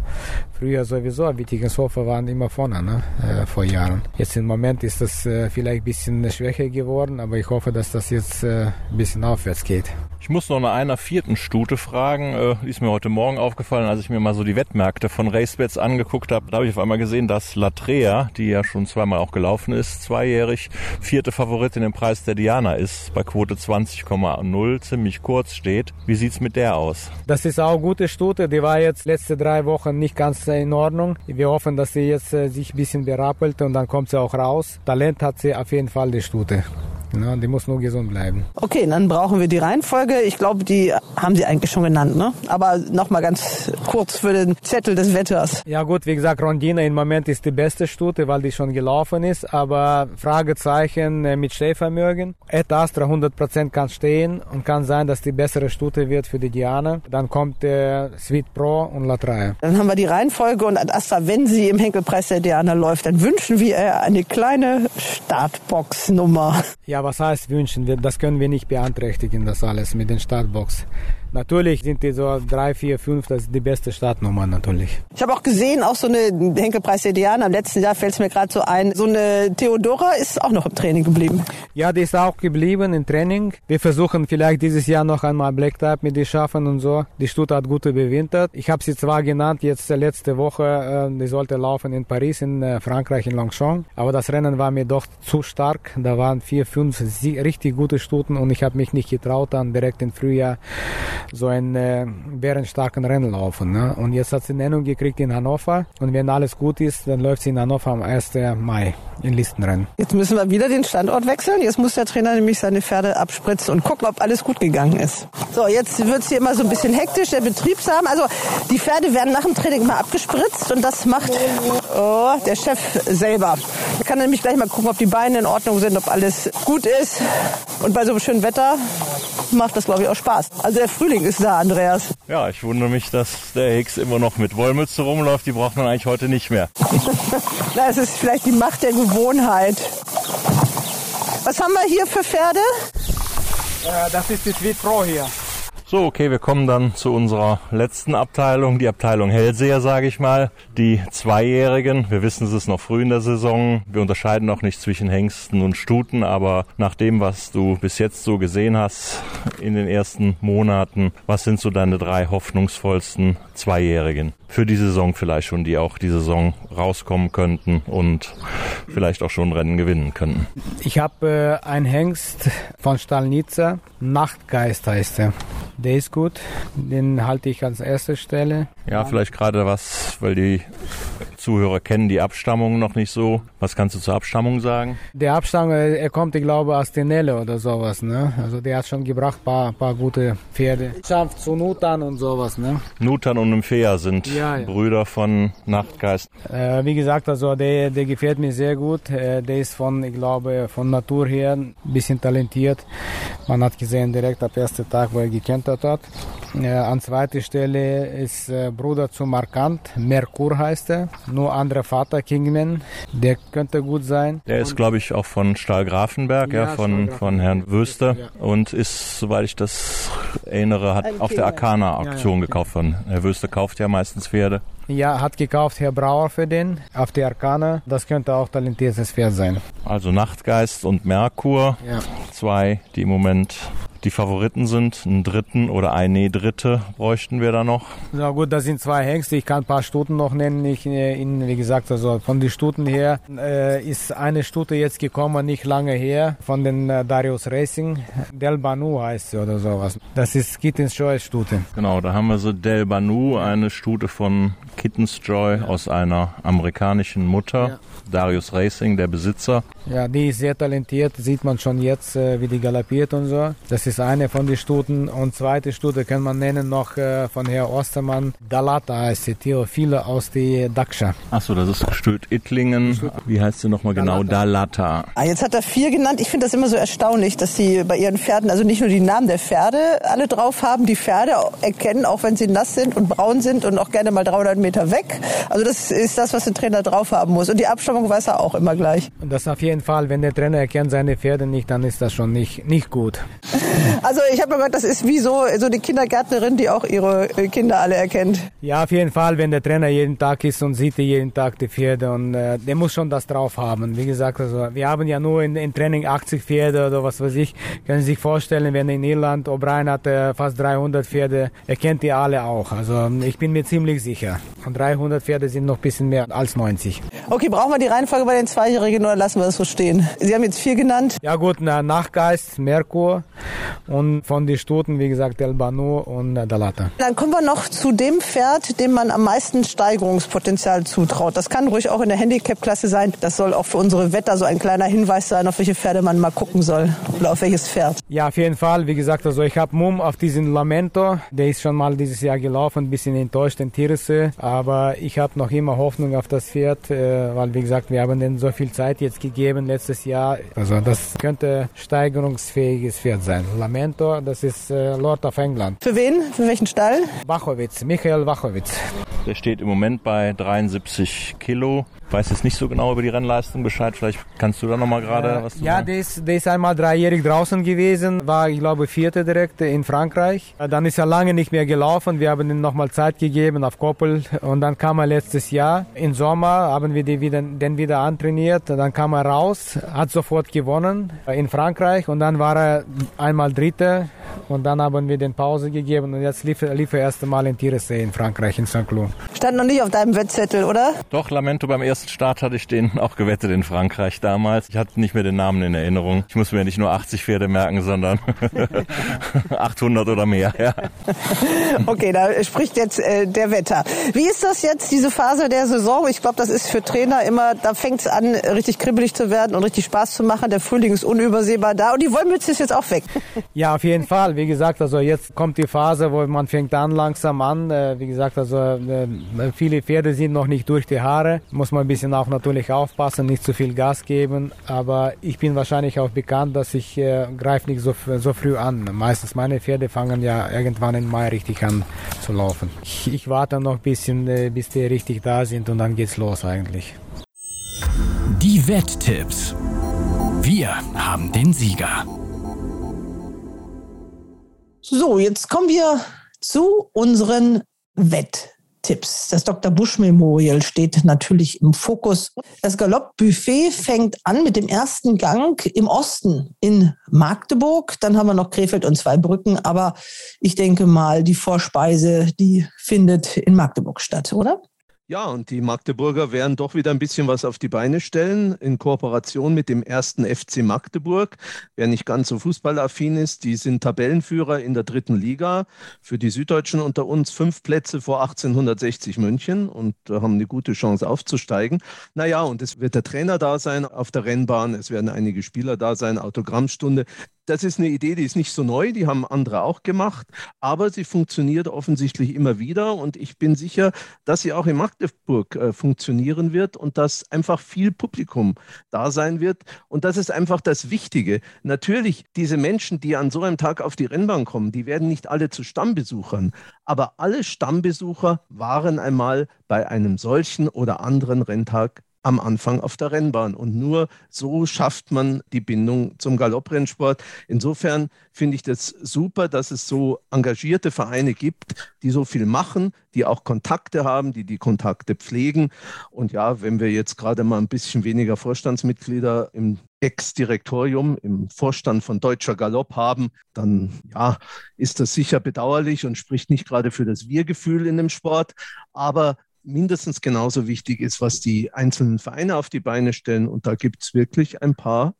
Früher sowieso, Wittikenshofer waren immer vorne, ne, äh, vor Jahren. Jetzt im Moment ist das äh, vielleicht ein bisschen schwächer geworden, aber ich hoffe, dass das jetzt äh, ein bisschen aufwärts geht. Ich muss noch nach einer vierten Stute fragen. Äh, die ist mir heute Morgen aufgefallen, als ich mir mal so die Wettmärkte von Racebets angeguckt habe. Da habe ich auf einmal gesehen, dass Latrea, die ja schon zweimal auch gelaufen ist, zweijährig, vierte Favoritin im Preis der Diana ist, bei Quote 20,0, ziemlich kurz steht. Wie sieht's mit der aus? Das ist auch eine gute Stute. Die war jetzt letzte drei Wochen nicht ganz in Ordnung. Wir hoffen, dass sie jetzt äh, sich ein bisschen berappelt und dann kommt sie auch raus. Talent hat sie auf jeden Fall, die Stute. Ja, die muss nur gesund bleiben. Okay, dann brauchen wir die Reihenfolge. Ich glaube, die haben Sie eigentlich schon genannt, ne? Aber nochmal ganz kurz für den Zettel des Wetters. Ja gut, wie gesagt, Rondina im Moment ist die beste Stute, weil die schon gelaufen ist. Aber Fragezeichen äh, mit Stehvermögen. Et Astra 100% kann stehen und kann sein, dass die bessere Stute wird für die Diana. Dann kommt der äh, Sweet Pro und Latreia. Dann haben wir die Reihenfolge und Ad Astra, wenn sie im Henkelpreis der Diana läuft, dann wünschen wir ihr eine kleine Startbox-Nummer. Ja, was heißt wünschen? Das können wir nicht beanträchtigen, das alles mit den Startbox. Natürlich sind die so drei, vier, fünf, das ist die beste Startnummer natürlich. Ich habe auch gesehen, auch so eine Henkelpreis Indianer, im letzten Jahr fällt es mir gerade so ein, so eine Theodora ist auch noch im Training geblieben. Ja, die ist auch geblieben im Training. Wir versuchen vielleicht dieses Jahr noch einmal Black Type mit die schaffen und so. Die Stute hat gut überwintert. Ich habe sie zwar genannt, jetzt letzte Woche, äh, die sollte laufen in Paris, in äh, Frankreich, in Longchamp, aber das Rennen war mir doch zu stark. Da waren vier, fünf richtig gute Stuten und ich habe mich nicht getraut, dann direkt im Frühjahr so einen äh, bärenstarken Rennen laufen. Ne? Und jetzt hat sie Nennung gekriegt in Hannover und wenn alles gut ist, dann läuft sie in Hannover am 1. Mai in Listenrennen. Jetzt müssen wir wieder den Standort wechseln. Jetzt muss der Trainer nämlich seine Pferde abspritzen und gucken, ob alles gut gegangen ist. So, jetzt wird es hier immer so ein bisschen hektisch, der Betriebsam. Also die Pferde werden nach dem Training immer abgespritzt und das macht oh, der Chef selber. Er kann nämlich gleich mal gucken, ob die Beine in Ordnung sind, ob alles gut ist. Und bei so einem schönen Wetter macht das, glaube ich, auch Spaß. Also der Frühling ist da, Andreas. Ja, ich wundere mich, dass der Hicks immer noch mit Wollmütze rumläuft. Die braucht man eigentlich heute nicht mehr. Na, es ist vielleicht die Macht der Gewohnheit. Was haben wir hier für Pferde? Äh, das ist die Sweet Pro hier. So, okay, wir kommen dann zu unserer letzten Abteilung, die Abteilung Hellseher, sage ich mal. Die Zweijährigen, wir wissen, es ist noch früh in der Saison. Wir unterscheiden noch nicht zwischen Hengsten und Stuten, aber nach dem, was du bis jetzt so gesehen hast in den ersten Monaten, was sind so deine drei hoffnungsvollsten Zweijährigen? Für die Saison vielleicht schon, die auch die Saison rauskommen könnten und vielleicht auch schon Rennen gewinnen könnten. Ich habe äh, einen Hengst von Stallnitzer, Nachtgeist heißt er. Der ist gut, den halte ich als erste Stelle. Ja, vielleicht gerade was, weil die Zuhörer kennen die Abstammung noch nicht so. Was kannst du zur Abstammung sagen? Der Abstammung, er kommt, ich glaube, aus Tenelle oder sowas. Ne? Also der hat schon gebracht, paar, paar gute Pferde. Schafft zu Nutan und sowas. Ne? Nutan und Nymphea sind ja, ja. Brüder von Nachtgeist. Äh, wie gesagt, also der, der gefällt mir sehr gut. Äh, der ist von, ich glaube, von Natur her ein bisschen talentiert. Man hat gesehen direkt ab ersten Tag, wo er gekentert hat. Äh, an zweiter Stelle ist äh, Bruder zu Markant, Merkur heißt er. Nur anderer Vater, Kingman, der könnte gut sein. Der ist, glaube ich, auch von Stahl Grafenberg, ja, ja von, von Herrn Wöster ja. und ist, soweit ich das erinnere, hat auf der Arcana-Auktion ja, gekauft von. Herr Wöster kauft ja meistens Pferde. Ja, hat gekauft Herr Brauer für den auf die Arcana. Das könnte auch talentiertes Pferd sein. Also Nachtgeist und Merkur, zwei, die im Moment die Favoriten sind. Einen dritten oder eine dritte bräuchten wir da noch. Na gut, das sind zwei Hengste. Ich kann ein paar Stuten noch nennen. Ich, äh, in, wie gesagt, also von den Stuten her äh, ist eine Stute jetzt gekommen, nicht lange her, von den äh, Darius Racing. Del Banu heißt sie oder sowas. Das ist Kittens Joy Stute. Genau, da haben wir so Del Banu, eine Stute von Kittens Joy aus einer amerikanischen Mutter. Ja. Darius Racing, der Besitzer. Ja, die ist sehr talentiert, sieht man schon jetzt, äh, wie die galoppiert und so. Das ist eine von den Stuten. Und zweite Stute kann man nennen noch äh, von Herr Ostermann. Dalata heißt sie, Theophile aus der Dakscha. Achso, das ist Stüt Ittlingen. Wie heißt sie nochmal genau? Dalata. Ah, jetzt hat er vier genannt. Ich finde das immer so erstaunlich, dass sie bei ihren Pferden, also nicht nur die Namen der Pferde alle drauf haben, die Pferde erkennen, auch wenn sie nass sind und braun sind und auch gerne mal 300 Meter weg. Also das ist das, was ein Trainer drauf haben muss. Und die Abstammung weiß er auch immer gleich. Und das auf jeden Fall, wenn der Trainer erkennt seine Pferde nicht, dann ist das schon nicht, nicht gut. Also ich habe gehört, das ist wie so, so die Kindergärtnerin, die auch ihre äh, Kinder alle erkennt. Ja, auf jeden Fall, wenn der Trainer jeden Tag ist und sieht jeden Tag die Pferde und äh, der muss schon das drauf haben. Wie gesagt, also wir haben ja nur in, in Training 80 Pferde oder was weiß ich. Können Sie sich vorstellen, wenn in Irland O'Brien hat äh, fast 300 Pferde, er kennt die alle auch. Also ich bin mir ziemlich sicher. Und 300 Pferde sind noch ein bisschen mehr als 90. Okay, brauchen wir die Reihenfolge bei den Zweijährigen oder lassen wir das so stehen? Sie haben jetzt vier genannt. Ja gut, na, Nachgeist, Merkur und von den Stuten, wie gesagt, El Banu und Dalata. Dann kommen wir noch zu dem Pferd, dem man am meisten Steigerungspotenzial zutraut. Das kann ruhig auch in der Handicap-Klasse sein. Das soll auch für unsere Wetter so ein kleiner Hinweis sein, auf welche Pferde man mal gucken soll oder auf welches Pferd. Ja, auf jeden Fall. Wie gesagt, also ich habe Mumm auf diesen Lamento. Der ist schon mal dieses Jahr gelaufen, ein bisschen enttäuscht in Tierse. Aber ich habe noch immer Hoffnung auf das Pferd, äh, weil wie gesagt, wir haben denen so viel Zeit jetzt gegeben letztes Jahr. Also das könnte steigerungsfähiges Pferd sein. Lamento, das ist äh, Lord of England. Für wen? Für welchen Stall? Wachowitz, Michael Wachowitz. Der steht im Moment bei 73 Kilo weiß jetzt nicht so genau über die Rennleistung Bescheid. Vielleicht kannst du da nochmal gerade äh, was zu Ja, der ist, der ist einmal dreijährig draußen gewesen, war, ich glaube, vierte direkt in Frankreich. Äh, dann ist er lange nicht mehr gelaufen. Wir haben ihm nochmal Zeit gegeben auf Koppel. Und dann kam er letztes Jahr. Im Sommer haben wir den wieder, den wieder antrainiert. Dann kam er raus, hat sofort gewonnen äh, in Frankreich. Und dann war er einmal Dritter. Und dann haben wir den Pause gegeben. Und jetzt lief, lief er erst einmal in Tiersee in Frankreich, in St. Cloud. Stand noch nicht auf deinem Wettzettel, oder? Doch, Lamento beim ersten ersten Start hatte ich den auch gewettet in Frankreich damals. Ich hatte nicht mehr den Namen in Erinnerung. Ich muss mir nicht nur 80 Pferde merken, sondern 800 oder mehr. Ja. Okay, da spricht jetzt äh, der Wetter. Wie ist das jetzt, diese Phase der Saison? Ich glaube, das ist für Trainer immer, da fängt es an, richtig kribbelig zu werden und richtig Spaß zu machen. Der Frühling ist unübersehbar da und die Wollmütze ist jetzt auch weg. Ja, auf jeden Fall. Wie gesagt, also jetzt kommt die Phase, wo man fängt an langsam an. Äh, wie gesagt, also äh, viele Pferde sind noch nicht durch die Haare. Muss man ein bisschen auch natürlich aufpassen, nicht zu viel Gas geben. Aber ich bin wahrscheinlich auch bekannt, dass ich äh, greife nicht so, so früh an. Meistens meine Pferde fangen ja irgendwann im Mai richtig an zu laufen. Ich, ich warte noch ein bisschen, äh, bis die richtig da sind und dann geht's los eigentlich. Die Wetttipps. Wir haben den Sieger. So, jetzt kommen wir zu unseren Wetttipps. Tipps. Das Dr. Bush Memorial steht natürlich im Fokus. Das Galoppbuffet fängt an mit dem ersten Gang im Osten in Magdeburg. Dann haben wir noch Krefeld und Zweibrücken. Aber ich denke mal, die Vorspeise, die findet in Magdeburg statt, oder? Ja, und die Magdeburger werden doch wieder ein bisschen was auf die Beine stellen in Kooperation mit dem ersten FC Magdeburg. Wer nicht ganz so fußballaffin ist, die sind Tabellenführer in der dritten Liga. Für die Süddeutschen unter uns fünf Plätze vor 1860 München und haben eine gute Chance aufzusteigen. Naja, und es wird der Trainer da sein auf der Rennbahn. Es werden einige Spieler da sein, Autogrammstunde das ist eine Idee, die ist nicht so neu, die haben andere auch gemacht, aber sie funktioniert offensichtlich immer wieder und ich bin sicher, dass sie auch in Magdeburg äh, funktionieren wird und dass einfach viel Publikum da sein wird und das ist einfach das Wichtige. Natürlich, diese Menschen, die an so einem Tag auf die Rennbahn kommen, die werden nicht alle zu Stammbesuchern, aber alle Stammbesucher waren einmal bei einem solchen oder anderen Renntag am Anfang auf der Rennbahn. Und nur so schafft man die Bindung zum Galopprennsport. Insofern finde ich das super, dass es so engagierte Vereine gibt, die so viel machen, die auch Kontakte haben, die die Kontakte pflegen. Und ja, wenn wir jetzt gerade mal ein bisschen weniger Vorstandsmitglieder im Ex-Direktorium, im Vorstand von Deutscher Galopp haben, dann ja, ist das sicher bedauerlich und spricht nicht gerade für das Wir-Gefühl in dem Sport. Aber mindestens genauso wichtig ist, was die einzelnen Vereine auf die Beine stellen. Und da gibt es wirklich ein paar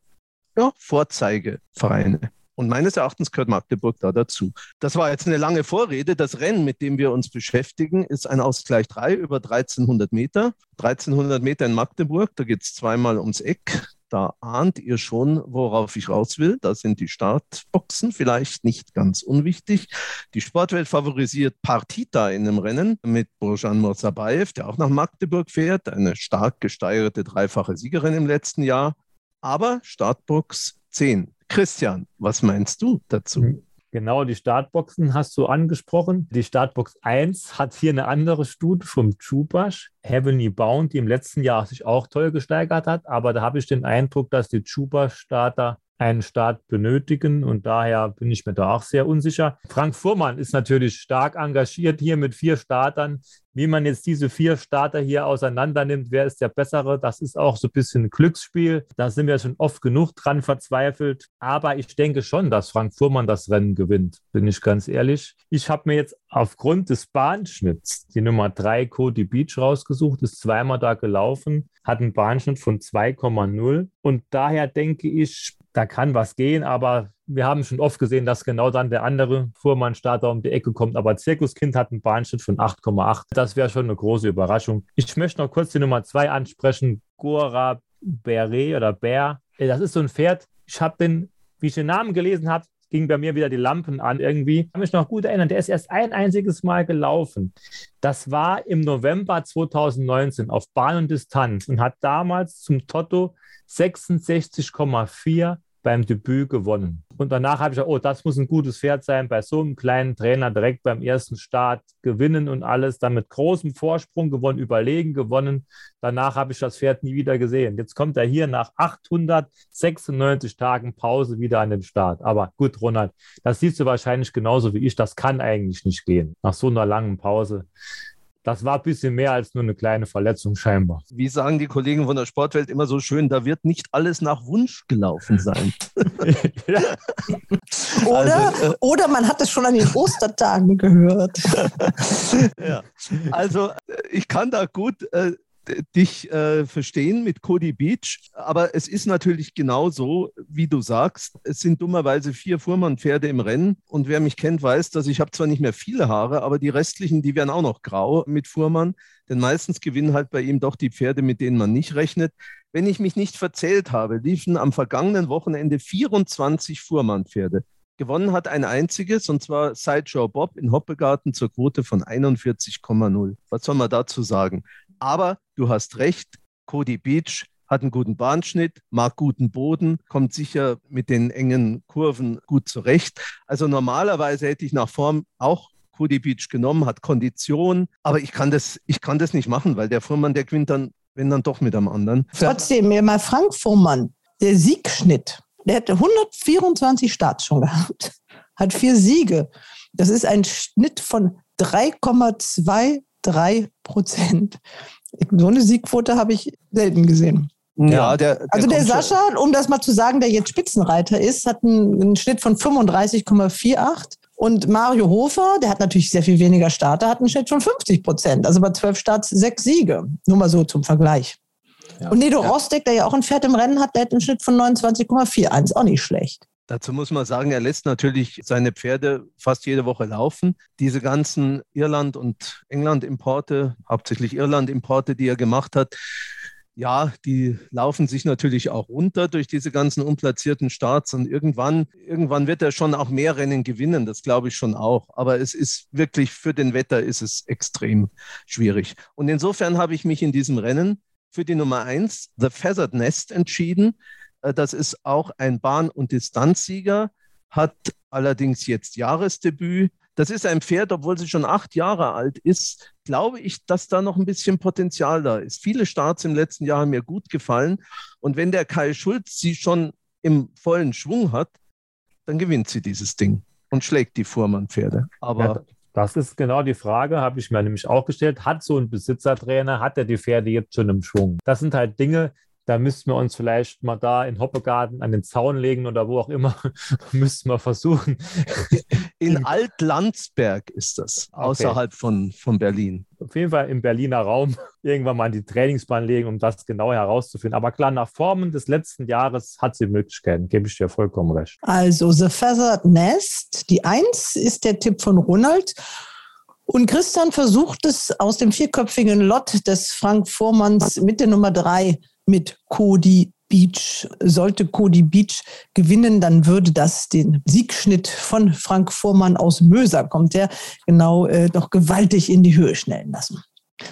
ja, Vorzeigevereine. Und meines Erachtens gehört Magdeburg da dazu. Das war jetzt eine lange Vorrede. Das Rennen, mit dem wir uns beschäftigen, ist ein Ausgleich 3 über 1300 Meter. 1300 Meter in Magdeburg, da geht es zweimal ums Eck. Da ahnt ihr schon, worauf ich raus will. Da sind die Startboxen vielleicht nicht ganz unwichtig. Die Sportwelt favorisiert Partita in dem Rennen mit Bojan Murzabayev, der auch nach Magdeburg fährt. Eine stark gesteigerte dreifache Siegerin im letzten Jahr. Aber Startbox 10. Christian, was meinst du dazu? Genau, die Startboxen hast du angesprochen. Die Startbox 1 hat hier eine andere Stute vom Chubasch, Heavenly Bound, die im letzten Jahr sich auch toll gesteigert hat. Aber da habe ich den Eindruck, dass die Chubasch-Starter einen Start benötigen und daher bin ich mir da auch sehr unsicher. Frank Fuhrmann ist natürlich stark engagiert hier mit vier Startern. Wie man jetzt diese vier Starter hier auseinander nimmt, wer ist der bessere, das ist auch so ein bisschen ein Glücksspiel. Da sind wir schon oft genug dran verzweifelt. Aber ich denke schon, dass Frank Fuhrmann das Rennen gewinnt, bin ich ganz ehrlich. Ich habe mir jetzt aufgrund des Bahnschnitts die Nummer drei Cody Beach rausgesucht, ist zweimal da gelaufen, hat einen Bahnschnitt von 2,0 und daher denke ich, da kann was gehen, aber wir haben schon oft gesehen, dass genau dann der andere Fuhrmann-Starter um die Ecke kommt. Aber Zirkuskind hat einen Bahnschnitt von 8,8. Das wäre schon eine große Überraschung. Ich möchte noch kurz die Nummer zwei ansprechen. Gora Beret oder Bär. Das ist so ein Pferd. Ich habe den, wie ich den Namen gelesen habe, ging bei mir wieder die Lampen an irgendwie. Ich kann mich noch gut erinnern, der ist erst ein einziges Mal gelaufen. Das war im November 2019 auf Bahn und Distanz und hat damals zum Totto 66,4 beim Debüt gewonnen. Und danach habe ich gesagt, oh, das muss ein gutes Pferd sein, bei so einem kleinen Trainer direkt beim ersten Start gewinnen und alles, dann mit großem Vorsprung gewonnen, überlegen gewonnen. Danach habe ich das Pferd nie wieder gesehen. Jetzt kommt er hier nach 896 Tagen Pause wieder an den Start. Aber gut, Ronald, das siehst du wahrscheinlich genauso wie ich. Das kann eigentlich nicht gehen nach so einer langen Pause. Das war ein bisschen mehr als nur eine kleine Verletzung scheinbar. Wie sagen die Kollegen von der Sportwelt immer so schön, da wird nicht alles nach Wunsch gelaufen sein. oder, also, äh, oder man hat es schon an den Ostertagen gehört. ja. Also ich kann da gut äh, dich äh, verstehen mit Cody Beach, aber es ist natürlich genau so, wie du sagst. Es sind dummerweise vier Fuhrmann-Pferde im Rennen und wer mich kennt, weiß, dass ich habe zwar nicht mehr viele Haare, aber die restlichen, die werden auch noch grau mit Fuhrmann, denn meistens gewinnen halt bei ihm doch die Pferde, mit denen man nicht rechnet. Wenn ich mich nicht verzählt habe, liefen am vergangenen Wochenende 24 Fuhrmann-Pferde. Gewonnen hat ein einziges, und zwar Sideshow Bob in Hoppegarten zur Quote von 41,0. Was soll man dazu sagen? Aber du hast recht, Cody Beach hat einen guten Bahnschnitt, mag guten Boden, kommt sicher mit den engen Kurven gut zurecht. Also normalerweise hätte ich nach Form auch Cody Beach genommen, hat Kondition, aber ich kann das, ich kann das nicht machen, weil der Fuhrmann, der gewinnt dann, wenn dann doch mit einem anderen. Trotzdem, mir mal Frank Fuhrmann, der Siegschnitt, der hätte 124 Starts schon gehabt, hat vier Siege. Das ist ein Schnitt von 3,2 drei Prozent. So eine Siegquote habe ich selten gesehen. Ja, der, der also der Sascha, um das mal zu sagen, der jetzt Spitzenreiter ist, hat einen, einen Schnitt von 35,48. Und Mario Hofer, der hat natürlich sehr viel weniger Starter, hat einen Schnitt von 50 Prozent. Also bei zwölf Starts sechs Siege. Nur mal so zum Vergleich. Ja, und Nedo ja. Rostek, der ja auch ein Pferd im Rennen hat, der hat einen Schnitt von 29,41. Auch nicht schlecht. Dazu muss man sagen, er lässt natürlich seine Pferde fast jede Woche laufen. Diese ganzen Irland- und England-Importe, hauptsächlich Irland-Importe, die er gemacht hat, ja, die laufen sich natürlich auch runter durch diese ganzen unplatzierten Starts und irgendwann, irgendwann wird er schon auch mehr Rennen gewinnen, das glaube ich schon auch. Aber es ist wirklich für den Wetter ist es extrem schwierig. Und insofern habe ich mich in diesem Rennen für die Nummer eins, The Feathered Nest, entschieden. Äh, das ist auch ein Bahn- und Distanzsieger, hat allerdings jetzt Jahresdebüt. Das ist ein Pferd, obwohl sie schon acht Jahre alt ist, glaube ich, dass da noch ein bisschen Potenzial da ist. Viele Starts im letzten Jahr haben mir gut gefallen. Und wenn der Kai Schulz sie schon im vollen Schwung hat, dann gewinnt sie dieses Ding und schlägt die Fuhrmann-Pferde. Aber ja, das ist genau die Frage, habe ich mir nämlich auch gestellt. Hat so ein Besitzertrainer, hat er die Pferde jetzt schon im Schwung? Das sind halt Dinge, da müssten wir uns vielleicht mal da in Hoppegarten an den Zaun legen oder wo auch immer, müssten wir versuchen. In Altlandsberg ist das, okay. außerhalb von, von Berlin. Auf jeden Fall im Berliner Raum irgendwann mal in die Trainingsbahn legen, um das genau herauszufinden. Aber klar, nach Formen des letzten Jahres hat sie Möglichkeiten, gebe ich dir vollkommen recht. Also The Feathered Nest, die Eins ist der Tipp von Ronald. Und Christian versucht es aus dem vierköpfigen Lot des Frank Vormanns mit der Nummer drei mit Cody Beach. Sollte Cody Beach gewinnen, dann würde das den Siegschnitt von Frank Vormann aus Möser, kommt der, genau äh, doch gewaltig in die Höhe schnellen lassen.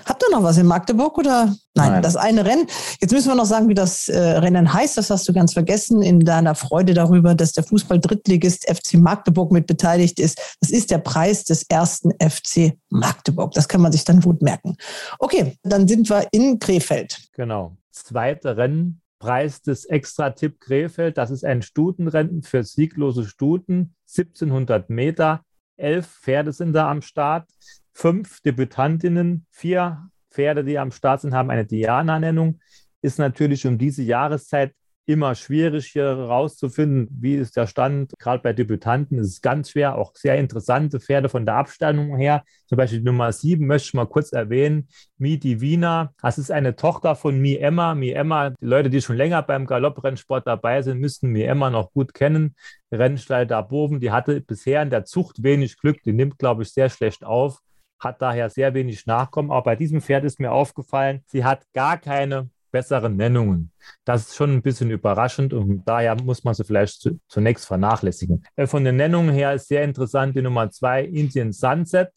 Habt ihr noch was in Magdeburg oder? Nein, Nein, das eine Rennen. Jetzt müssen wir noch sagen, wie das äh, Rennen heißt. Das hast du ganz vergessen in deiner Freude darüber, dass der Fußball-Drittligist FC Magdeburg mit beteiligt ist. Das ist der Preis des ersten FC Magdeburg. Das kann man sich dann gut merken. Okay, dann sind wir in Krefeld. Genau zweite Rennen. Preis des Extra-Tipp Krefeld. Das ist ein Stutenrennen für sieglose Stuten. 1700 Meter. Elf Pferde sind da am Start. Fünf Debütantinnen. Vier Pferde, die am Start sind, haben eine Diana-Nennung. Ist natürlich um diese Jahreszeit immer schwierig hier rauszufinden, wie ist der Stand. Gerade bei Debütanten ist es ganz schwer, auch sehr interessante Pferde von der Abstammung her. Zum Beispiel Nummer 7 möchte ich mal kurz erwähnen, Mi Divina. Das ist eine Tochter von Mi Emma. Mi Emma, die Leute, die schon länger beim Galopprennsport dabei sind, müssten Mi Emma noch gut kennen. Rennstall Darboven, die hatte bisher in der Zucht wenig Glück. Die nimmt, glaube ich, sehr schlecht auf hat daher sehr wenig Nachkommen. Aber bei diesem Pferd ist mir aufgefallen, sie hat gar keine besseren Nennungen. Das ist schon ein bisschen überraschend und daher muss man sie vielleicht zu, zunächst vernachlässigen. Äh, von den Nennungen her ist sehr interessant die Nummer zwei Indian Sunset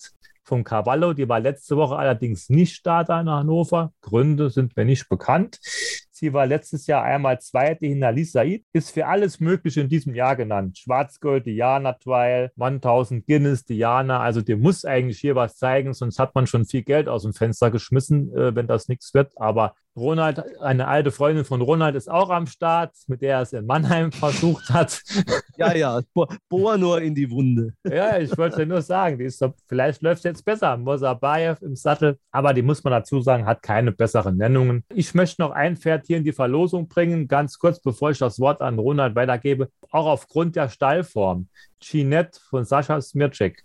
von Cavallo. Die war letzte Woche allerdings nicht Starter in Hannover. Gründe sind mir nicht bekannt. Sie war letztes Jahr einmal Zweite hinter Lisa ist für alles Mögliche in diesem Jahr genannt. Schwarzgold, Diana Trial, 1000 Guinness, Diana. Also dir muss eigentlich hier was zeigen, sonst hat man schon viel Geld aus dem Fenster geschmissen, äh, wenn das nichts wird. Aber Ronald, eine alte Freundin von Ronald ist auch am Start, mit der er es in Mannheim versucht hat. Ja, ja, bohr nur in die Wunde. Ja, ich wollte nur sagen, die ist, vielleicht läuft es jetzt besser. Mosabayev im Sattel, aber die muss man dazu sagen, hat keine besseren Nennungen. Ich möchte noch ein Pferd hier in die Verlosung bringen, ganz kurz, bevor ich das Wort an Ronald weitergebe, auch aufgrund der Stallform. Chinette von Sascha Smircek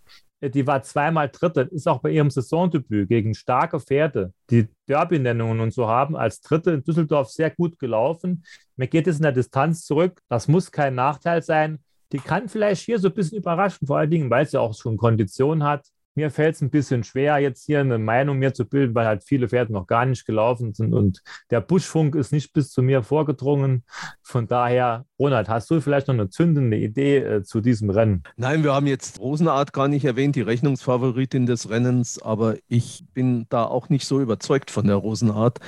die war zweimal Dritte, ist auch bei ihrem Saisondebüt gegen starke Pferde, die Derby-Nennungen und so haben, als Dritte in Düsseldorf sehr gut gelaufen. Mir geht es in der Distanz zurück. Das muss kein Nachteil sein. Die kann vielleicht hier so ein bisschen überraschen, vor allen Dingen, weil sie auch schon Kondition hat. Mir fällt es ein bisschen schwer, jetzt hier eine Meinung mir zu bilden, weil halt viele Pferde noch gar nicht gelaufen sind und der Buschfunk ist nicht bis zu mir vorgedrungen. Von daher, Ronald, hast du vielleicht noch eine zündende Idee äh, zu diesem Rennen? Nein, wir haben jetzt Rosenart gar nicht erwähnt, die Rechnungsfavoritin des Rennens, aber ich bin da auch nicht so überzeugt von der Rosenart.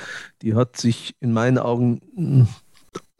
Die hat sich in meinen Augen hm,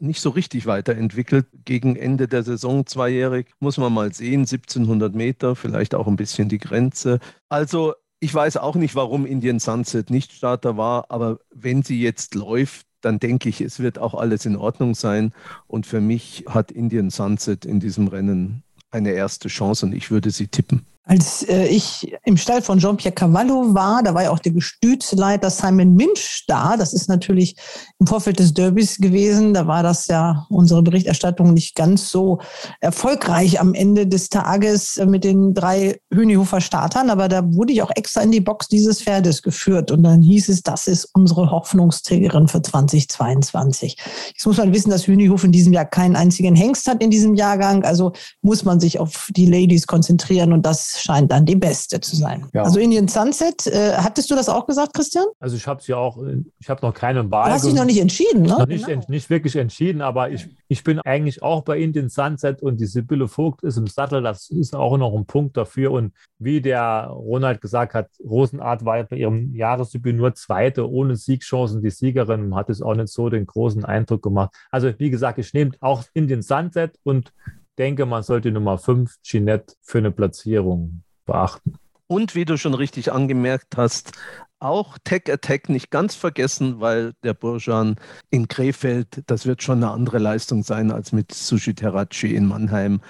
nicht so richtig weiterentwickelt. Gegen Ende der Saison zweijährig muss man mal sehen, 1700 Meter, vielleicht auch ein bisschen die Grenze. Also ich weiß auch nicht, warum Indian Sunset nicht Starter war, aber wenn sie jetzt läuft, dann denke ich, es wird auch alles in Ordnung sein. Und für mich hat Indian Sunset in diesem Rennen eine erste Chance und ich würde sie tippen. Als äh, ich im Stall von Jean-Pierre Cavallo war, da war ja auch der Gestütsleiter Simon Minch da. Das ist natürlich im Vorfeld des Derbys gewesen. Da war das ja unsere Berichterstattung nicht ganz so erfolgreich am Ende des Tages mit den drei Hünihofer Startern. Aber da wurde ich auch extra in die Box dieses Pferdes geführt. Und dann hieß es, das ist unsere Hoffnungsträgerin für 2022. Jetzt muss man wissen, dass Hünihof in diesem Jahr keinen einzigen Hengst hat in diesem Jahrgang. Also muss man sich auf die Ladies konzentrieren und das scheint dann die beste zu sein. Ja. Also Indian Sunset, äh, hattest du das auch gesagt, Christian? Also ich habe sie auch, ich habe noch keine Wahl. Du hast dich noch nicht entschieden, ne? Noch nicht, genau. nicht wirklich entschieden, aber ich, ich bin eigentlich auch bei Indian Sunset und die Sibylle Vogt ist im Sattel. Das ist auch noch ein Punkt dafür. Und wie der Ronald gesagt hat, Rosenart war bei ihrem Jahresdebüt nur Zweite, ohne Siegchancen. Die Siegerin hat es auch nicht so den großen Eindruck gemacht. Also wie gesagt, ich nehme auch Indian Sunset und denke, man sollte Nummer 5 Ginette für eine Platzierung beachten. Und wie du schon richtig angemerkt hast, auch Tech Attack nicht ganz vergessen, weil der Burjan in Krefeld, das wird schon eine andere Leistung sein als mit Sushi Terraci in Mannheim.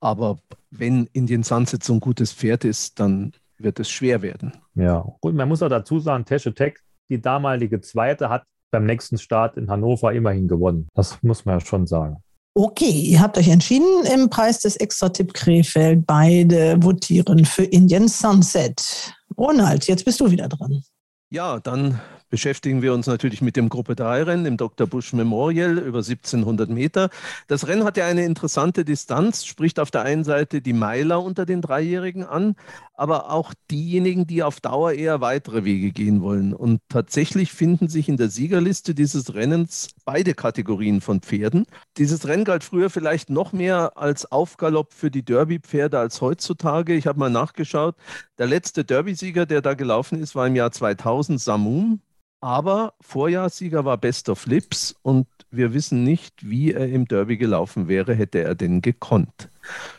Aber wenn Indian Sunset so ein gutes Pferd ist, dann wird es schwer werden. Ja, und man muss auch dazu sagen, Tech Attack, die damalige Zweite, hat beim nächsten Start in Hannover immerhin gewonnen. Das muss man ja schon sagen. Okay, ihr habt euch entschieden im Preis des Extra-Tipp Krefeld. Beide votieren für Indian Sunset. Ronald, jetzt bist du wieder dran. Ja, dann beschäftigen wir uns natürlich mit dem Gruppe 3 Rennen im Dr. Busch Memorial über 1700 Meter. Das Rennen hat ja eine interessante Distanz, spricht auf der einen Seite die Meiler unter den Dreijährigen an, aber auch diejenigen, die auf Dauer eher weitere Wege gehen wollen. Und tatsächlich finden sich in der Siegerliste dieses Rennens beide Kategorien von Pferden. Dieses Rennen galt früher vielleicht noch mehr als Aufgalopp für die Derby-Pferde als heutzutage. Ich habe mal nachgeschaut. Der letzte Derby-Sieger, der da gelaufen ist, war im Jahr 2000 Samum. Aber Vorjahrssieger war Best of Lips und wir wissen nicht, wie er im Derby gelaufen wäre, hätte er denn gekonnt.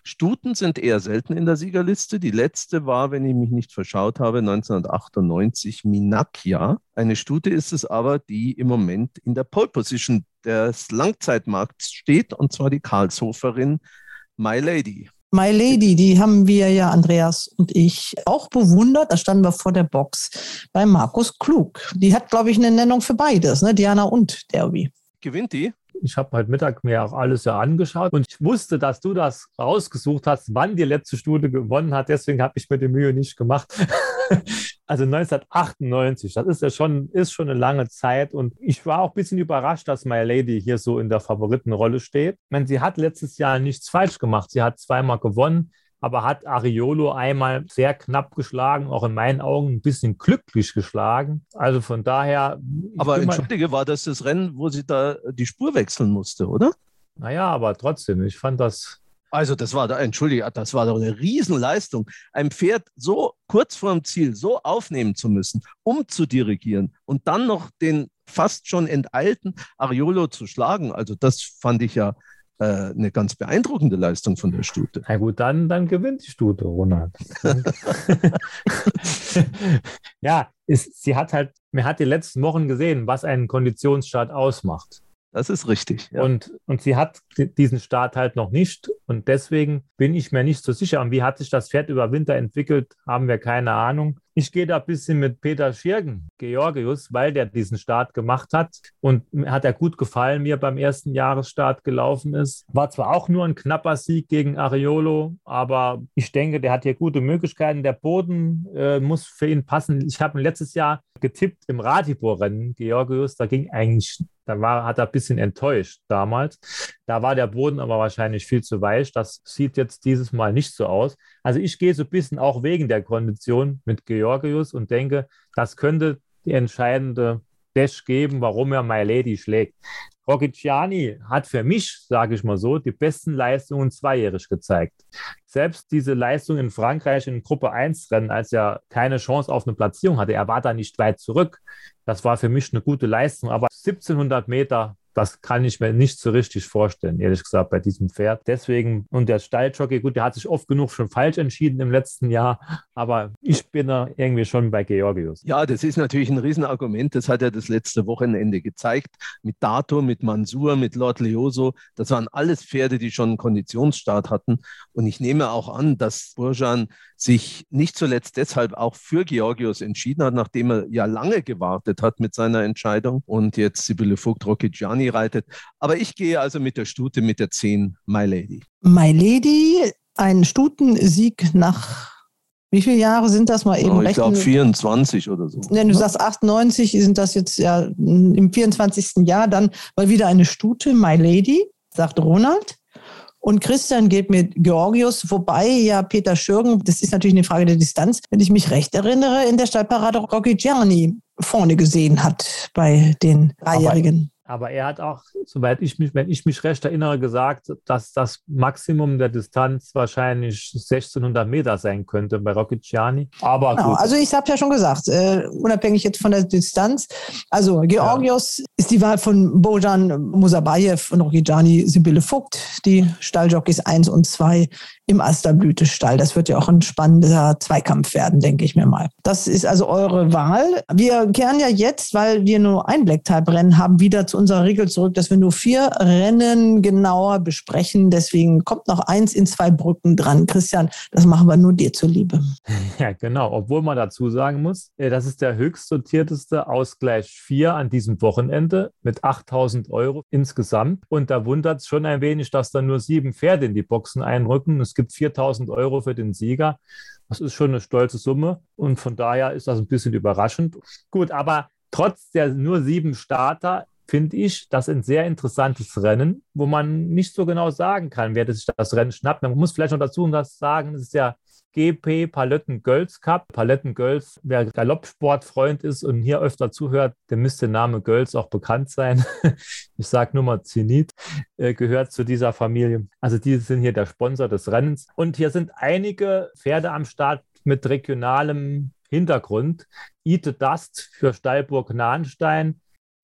Stuten sind eher selten in der Siegerliste. Die letzte war, wenn ich mich nicht verschaut habe, 1998 Minakia. Eine Stute ist es aber, die im Moment in der Pole Position des Langzeitmarkts steht, und zwar die Karlshoferin My Lady. My Lady, die haben wir ja, Andreas und ich, auch bewundert. Da standen wir vor der Box bei Markus Klug. Die hat, glaube ich, eine Nennung für beides, ne? Diana und Derby. Gewinnt die? Ich habe heute Mittag mir auch alles ja angeschaut und ich wusste, dass du das rausgesucht hast, wann die letzte Studie gewonnen hat. Deswegen habe ich mir die Mühe nicht gemacht. also 1998, das ist ja schon, ist schon eine lange Zeit und ich war auch ein bisschen überrascht, dass My Lady hier so in der Favoritenrolle steht. Ich meine, sie hat letztes Jahr nichts falsch gemacht. Sie hat zweimal gewonnen aber hat Ariolo einmal sehr knapp geschlagen, auch in meinen Augen ein bisschen glücklich geschlagen. Also von daher. Aber entschuldige, war das das Rennen, wo sie da die Spur wechseln musste, oder? Naja, aber trotzdem, ich fand das. Also, das war, entschuldige, das war doch eine Riesenleistung, ein Pferd so kurz vorm Ziel so aufnehmen zu müssen, um zu dirigieren und dann noch den fast schon enteilten Ariolo zu schlagen. Also das fand ich ja äh, eine ganz beeindruckende Leistung von der Stute. Na gut, dann, dann gewinnt die Stute, Ronald. ja, ist, sie hat halt, man hat die letzten Wochen gesehen, was einen Konditionsstart ausmacht. Das ist richtig. Ja. Und, und sie hat diesen Start halt noch nicht. Und deswegen bin ich mir nicht so sicher. Und wie hat sich das Pferd über Winter entwickelt, haben wir keine Ahnung. Ich gehe da ein bisschen mit Peter Schirgen, Georgius, weil der diesen Start gemacht hat. Und hat er gut gefallen, mir beim ersten Jahresstart gelaufen ist. War zwar auch nur ein knapper Sieg gegen Ariolo, aber ich denke, der hat hier gute Möglichkeiten. Der Boden äh, muss für ihn passen. Ich habe letztes Jahr getippt im Ratibor-Rennen, Georgius. Da ging eigentlich da war, hat er ein bisschen enttäuscht damals. Da war der Boden aber wahrscheinlich viel zu weich. Das sieht jetzt dieses Mal nicht so aus. Also ich gehe so ein bisschen auch wegen der Kondition mit Georgius und denke, das könnte die entscheidende Dash geben, warum er My Lady schlägt. Rocchiciani hat für mich, sage ich mal so, die besten Leistungen zweijährig gezeigt. Selbst diese Leistung in Frankreich in Gruppe 1 Rennen, als er keine Chance auf eine Platzierung hatte, er war da nicht weit zurück. Das war für mich eine gute Leistung. Aber 1700 Meter das kann ich mir nicht so richtig vorstellen, ehrlich gesagt, bei diesem Pferd. Deswegen, und der Stalljockey, gut, der hat sich oft genug schon falsch entschieden im letzten Jahr, aber ich bin da irgendwie schon bei Georgius. Ja, das ist natürlich ein Riesenargument. Das hat er das letzte Wochenende gezeigt. Mit Dato, mit Mansur, mit Lord Leoso. Das waren alles Pferde, die schon einen Konditionsstart hatten. Und ich nehme auch an, dass Burjan sich nicht zuletzt deshalb auch für Georgios entschieden hat, nachdem er ja lange gewartet hat mit seiner Entscheidung und jetzt Sibylle Vogt Rocchigiani reitet. Aber ich gehe also mit der Stute mit der 10 My Lady. My Lady, ein Stutensieg nach wie viele Jahre sind das mal eben? Oh, ich glaube 24 oder so. Wenn du sagst 98, sind das jetzt ja im 24. Jahr dann mal wieder eine Stute, My Lady, sagt Ronald. Und Christian geht mit Georgius, wobei ja Peter Schürgen, das ist natürlich eine Frage der Distanz, wenn ich mich recht erinnere, in der Stallparade Rocky Gianni vorne gesehen hat bei den Dreijährigen. Aber er hat auch, soweit ich mich, wenn ich mich recht erinnere, gesagt, dass das Maximum der Distanz wahrscheinlich 1600 Meter sein könnte bei Rocchiciani. Aber genau, also ich habe ja schon gesagt, äh, unabhängig jetzt von der Distanz. Also Georgios ja. ist die Wahl von Bojan Musabayev und Rocchiciani Sibylle Vogt, die Stalljockeys 1 und 2 im Asterblütestall. Das wird ja auch ein spannender Zweikampf werden, denke ich mir mal. Das ist also eure Wahl. Wir kehren ja jetzt, weil wir nur ein Black-Type-Rennen haben, wieder zu unserer Regel zurück, dass wir nur vier Rennen genauer besprechen. Deswegen kommt noch eins in zwei Brücken dran. Christian, das machen wir nur dir zuliebe. Ja, genau. Obwohl man dazu sagen muss, äh, das ist der höchst sortierteste Ausgleich 4 an diesem Wochenende mit 8000 Euro insgesamt. Und da wundert es schon ein wenig, dass da nur sieben Pferde in die Boxen einrücken. Es gibt 4000 Euro für den Sieger. Das ist schon eine stolze Summe und von daher ist das ein bisschen überraschend. Gut, aber trotz der nur sieben Starter finde ich das ein sehr interessantes Rennen, wo man nicht so genau sagen kann, wer sich das Rennen schnappt. Man muss vielleicht noch dazu sagen, es ist ja GP Paletten Girls Cup. Paletten Girls, wer Galoppsportfreund ist und hier öfter zuhört, der müsste der Name Girls auch bekannt sein. ich sage nur mal Zenit, äh, gehört zu dieser Familie. Also die sind hier der Sponsor des Rennens. Und hier sind einige Pferde am Start mit regionalem Hintergrund. Ite Dust für Steilburg Nahenstein,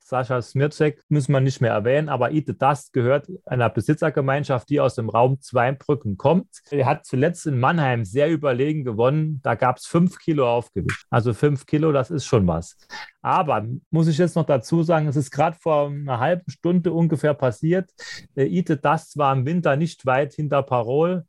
Sascha Smircek müssen wir nicht mehr erwähnen, aber Ite Dust gehört einer Besitzergemeinschaft, die aus dem Raum Zweibrücken kommt. Er hat zuletzt in Mannheim sehr überlegen gewonnen. Da gab es fünf Kilo Aufgewicht. Also fünf Kilo, das ist schon was. Aber muss ich jetzt noch dazu sagen, es ist gerade vor einer halben Stunde ungefähr passiert. Ite Dust war im Winter nicht weit hinter Parol.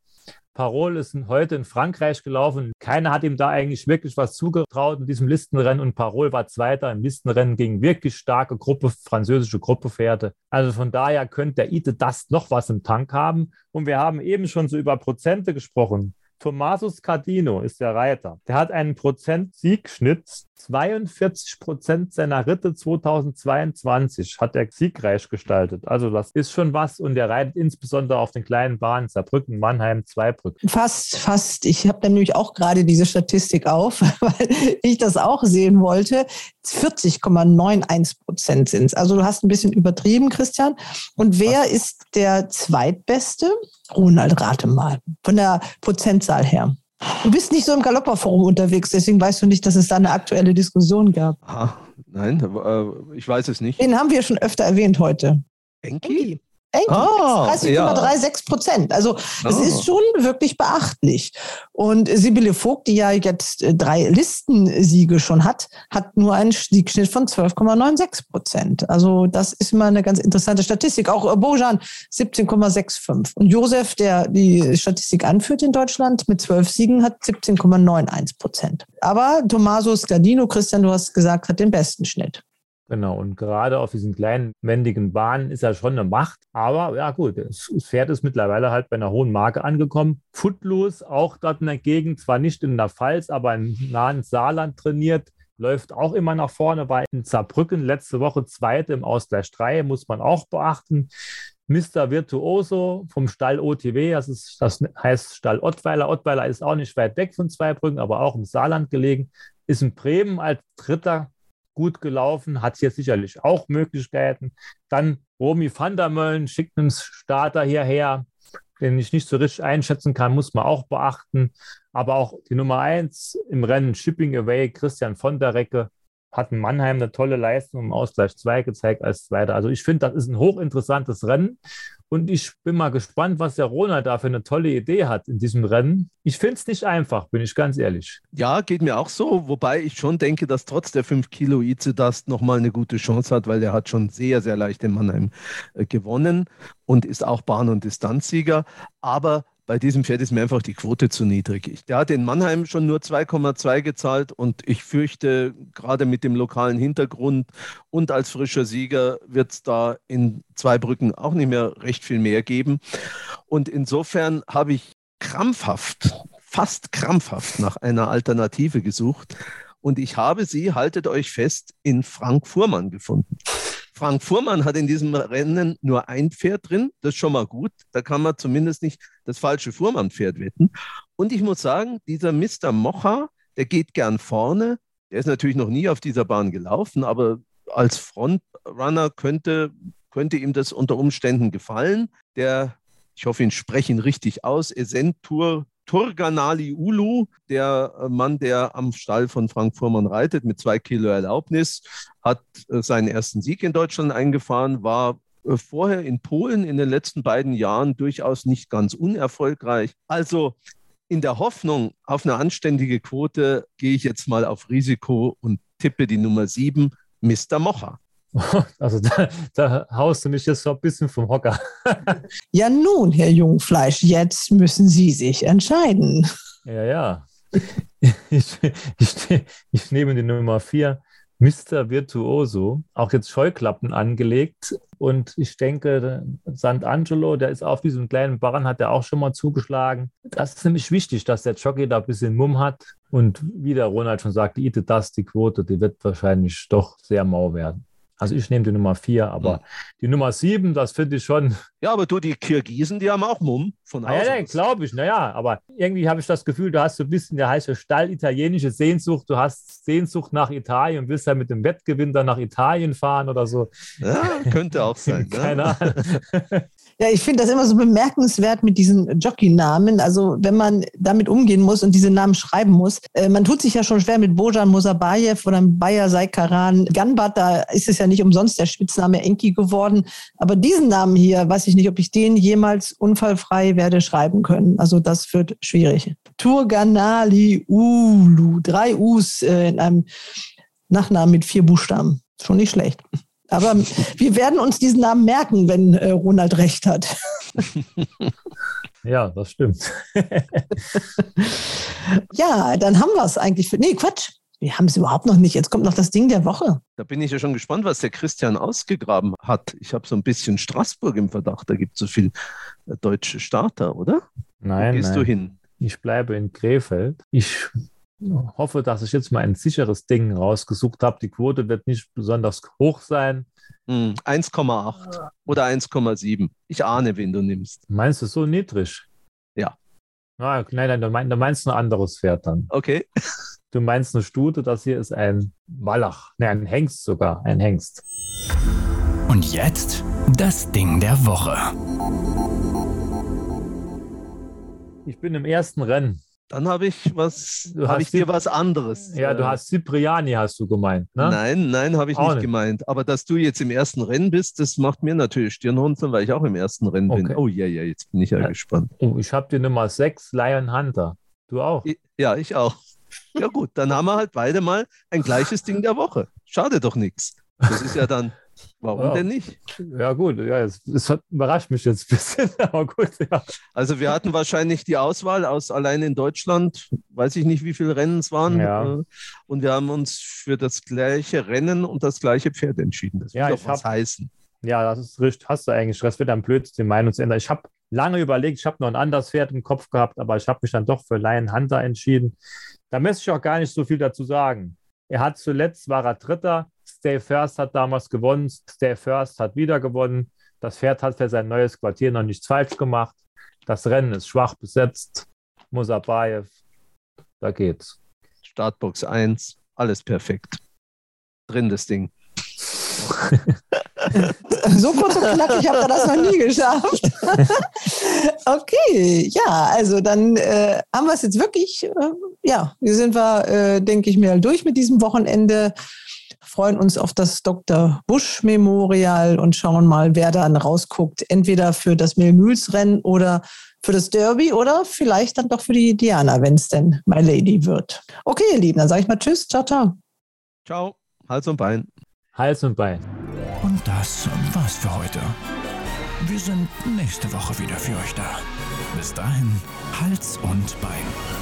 Parol ist heute in Frankreich gelaufen. Keiner hat ihm da eigentlich wirklich was zugetraut in diesem Listenrennen und Parol war Zweiter im Listenrennen gegen wirklich starke Gruppe, französische Gruppepferde. Also von daher könnte der Ite das noch was im Tank haben. Und wir haben eben schon so über Prozente gesprochen. Tommasus Cardino ist der Reiter. Der hat einen Prozent-Siegschnitt. 42 Prozent seiner Ritte 2022 hat er siegreich gestaltet. Also das ist schon was und er reitet insbesondere auf den kleinen Bahnen Saarbrücken, Mannheim, Zweibrücken. Fast, fast. Ich habe nämlich auch gerade diese Statistik auf, weil ich das auch sehen wollte. 40,91 Prozent sind es. Also du hast ein bisschen übertrieben, Christian. Und wer was? ist der zweitbeste? Ronald, rate mal. Von der Prozentzahl her. Du bist nicht so im Galopperforum unterwegs, deswegen weißt du nicht, dass es da eine aktuelle Diskussion gab. Aha. Nein, äh, ich weiß es nicht. Den haben wir schon öfter erwähnt heute. Enki? Enkel, ah, 30,36 Prozent. Ja. Also es oh. ist schon wirklich beachtlich. Und Sibylle Vogt, die ja jetzt äh, drei Listensiege schon hat, hat nur einen Siegschnitt von 12,96 Prozent. Also das ist immer eine ganz interessante Statistik. Auch äh, Bojan 17,65. Und Josef, der die Statistik anführt in Deutschland mit zwölf Siegen, hat 17,91 Prozent. Aber Tommaso Scardino, Christian, du hast gesagt, hat den besten Schnitt. Genau, und gerade auf diesen kleinen, wendigen Bahnen ist er schon eine Macht. Aber ja, gut, das Pferd ist mittlerweile halt bei einer hohen Marke angekommen. Footloose, auch dort in der Gegend, zwar nicht in der Pfalz, aber im nahen Saarland trainiert. Läuft auch immer nach vorne, war in Saarbrücken letzte Woche Zweite im Ausgleich 3, muss man auch beachten. Mr. Virtuoso vom Stall OTW, das, ist, das heißt Stall Ottweiler. Ottweiler ist auch nicht weit weg von Zweibrücken, aber auch im Saarland gelegen. Ist in Bremen als Dritter gut gelaufen, hat jetzt sicherlich auch Möglichkeiten. Dann Romy van der Möllen schickt einen Starter hierher, den ich nicht so richtig einschätzen kann, muss man auch beachten. Aber auch die Nummer eins im Rennen Shipping Away, Christian von der Recke, hat Mannheim eine tolle Leistung im Ausgleich 2 gezeigt als Zweiter. Also ich finde, das ist ein hochinteressantes Rennen. Und ich bin mal gespannt, was der Ronald da für eine tolle Idee hat in diesem Rennen. Ich finde es nicht einfach, bin ich ganz ehrlich. Ja, geht mir auch so. Wobei ich schon denke, dass trotz der 5 Kilo Izedast nochmal eine gute Chance hat, weil der hat schon sehr, sehr leicht in Mannheim äh, gewonnen und ist auch Bahn- und Distanzsieger. Aber bei diesem Pferd ist mir einfach die Quote zu niedrig. Der hat in Mannheim schon nur 2,2 gezahlt und ich fürchte, gerade mit dem lokalen Hintergrund und als frischer Sieger wird es da in Zweibrücken auch nicht mehr recht viel mehr geben. Und insofern habe ich krampfhaft, fast krampfhaft nach einer Alternative gesucht. Und ich habe sie, haltet euch fest, in Frank Fuhrmann gefunden. Frank Fuhrmann hat in diesem Rennen nur ein Pferd drin. Das ist schon mal gut. Da kann man zumindest nicht das falsche Fuhrmann-Pferd wetten. Und ich muss sagen, dieser Mr. Mocha, der geht gern vorne. Der ist natürlich noch nie auf dieser Bahn gelaufen, aber als Frontrunner könnte, könnte ihm das unter Umständen gefallen. Der, ich hoffe, ihn sprechen richtig aus, Esentur Turganali Ulu, der äh, Mann, der am Stall von Frank Fuhrmann reitet, mit zwei Kilo Erlaubnis, hat äh, seinen ersten Sieg in Deutschland eingefahren, war äh, vorher in Polen in den letzten beiden Jahren durchaus nicht ganz unerfolgreich. Also in der Hoffnung auf eine anständige Quote gehe ich jetzt mal auf Risiko und tippe die Nummer sieben, Mr. Mocher. Also da, da, haust du mich jetzt so ein bisschen vom Hocker. ja nun, Herr Jungfleisch, jetzt müssen Sie sich entscheiden. Ja, ja. Ich, ich, ich nehme die Nummer vier, Mr. Virtuoso, auch jetzt Scheuklappen angelegt. Und ich denke, Sant'Angelo, der ist auf diesem kleinen Barren, hat er auch schon mal zugeschlagen. Das ist nämlich wichtig, dass der Jockey da ein bisschen Mumm hat. Und wie der Ronald schon sagte, Ite das, die Quote, die wird wahrscheinlich doch sehr mau werden. Also ich nehme die Nummer vier, aber mhm. die Nummer sieben, das finde ich schon. Ja, aber du, die Kirgisen, die haben auch Mumm von Hause. Ja, ja glaube ich. Naja, aber irgendwie habe ich das Gefühl, du hast so ein bisschen der heiße Stall italienische Sehnsucht. Du hast Sehnsucht nach Italien und willst ja mit dem Wettgewinn dann nach Italien fahren oder so. Ja, könnte auch sein. Ne? Keine Ahnung. Ja, ich finde das immer so bemerkenswert mit diesen Jockey-Namen. Also wenn man damit umgehen muss und diese Namen schreiben muss. Äh, man tut sich ja schon schwer mit Bojan Mosabayev oder Bayer Saikaran. Ganbat, da ist es ja nicht umsonst der Spitzname Enki geworden. Aber diesen Namen hier, weiß ich nicht, ob ich den jemals unfallfrei werde schreiben können. Also das wird schwierig. Turganali Ulu. Drei U's äh, in einem Nachnamen mit vier Buchstaben. Schon nicht schlecht. Aber wir werden uns diesen Namen merken, wenn äh, Ronald recht hat. Ja, das stimmt. ja, dann haben wir es eigentlich. Für, nee, Quatsch. Wir haben es überhaupt noch nicht. Jetzt kommt noch das Ding der Woche. Da bin ich ja schon gespannt, was der Christian ausgegraben hat. Ich habe so ein bisschen Straßburg im Verdacht. Da gibt es so viel äh, deutsche Starter, oder? Nein. Wo gehst nein. du hin? Ich bleibe in Krefeld. Ich hoffe, dass ich jetzt mal ein sicheres Ding rausgesucht habe. Die Quote wird nicht besonders hoch sein. 1,8 hm, oder 1,7. Ich ahne, wen du nimmst. Meinst du so niedrig? Ja. Ah, nein, nein, du, meinst, du meinst ein anderes Pferd dann. Okay. Du meinst eine Stute, das hier ist ein Wallach. Nein, ein Hengst sogar, ein Hengst. Und jetzt das Ding der Woche. Ich bin im ersten Rennen Dann habe ich was, habe ich dir was anderes. Ja, du äh, hast Cipriani, hast du gemeint. Ne? Nein, nein, habe ich nicht, nicht, gemeint. Aber dass du jetzt im ersten Rennen bist, das macht mir natürlich Stirnrunzeln, weil ich auch im ersten Rennen okay. bin. Oh ja, ja, jetzt bin ich ja, ja. gespannt. Oh, ich habe die Nummer 6, Lion Hunter. Du auch? Ja, ich auch. Ja gut, dann haben wir halt beide mal ein gleiches Ding der Woche. Schade doch nichts. Das ist ja dann Warum ja. denn nicht? Ja, gut, ja, es, es, überrascht mich jetzt ein bisschen, aber gut, ja. Also wir hatten wahrscheinlich die Auswahl aus allein in Deutschland, weiß ich nicht, wie viele Rennen es waren. Ja. Äh, und wir haben uns für das gleiche Rennen und das gleiche Pferd entschieden. Das ja, will doch was hab, heißen. Ja, das ist richtig. Hast du eigentlich. Das wird dann blöd, die Meinung zu ändern. Ich habe lange überlegt, ich habe noch ein anderes Pferd im Kopf gehabt, aber ich habe mich dann doch für Lion Hunter entschieden. Da müsste ich auch gar nicht so viel dazu sagen. Er hat zuletzt, war er Dritter, Stay First hat damals gewonnen, Stay First hat wieder gewonnen. Das Pferd hat für sein neues Quartier noch nichts falsch gemacht. Das Rennen ist schwach besetzt. Musabayev, da geht's. Startbox 1, alles perfekt. Drin das Ding. so kurz und knackig habt ihr das noch nie geschafft. okay, ja, also dann äh, haben wir es jetzt wirklich, äh, ja, hier sind wir, äh, denke ich mir, durch mit diesem Wochenende freuen uns auf das Dr. Busch Memorial und schauen mal, wer dann rausguckt. Entweder für das Milmüls-Rennen oder für das Derby oder vielleicht dann doch für die Diana, wenn es denn My Lady wird. Okay, ihr Lieben, dann sage ich mal Tschüss, ciao, ciao. Ciao, Hals und Bein. Hals und Bein. Und das war's für heute. Wir sind nächste Woche wieder für euch da. Bis dahin, Hals und Bein.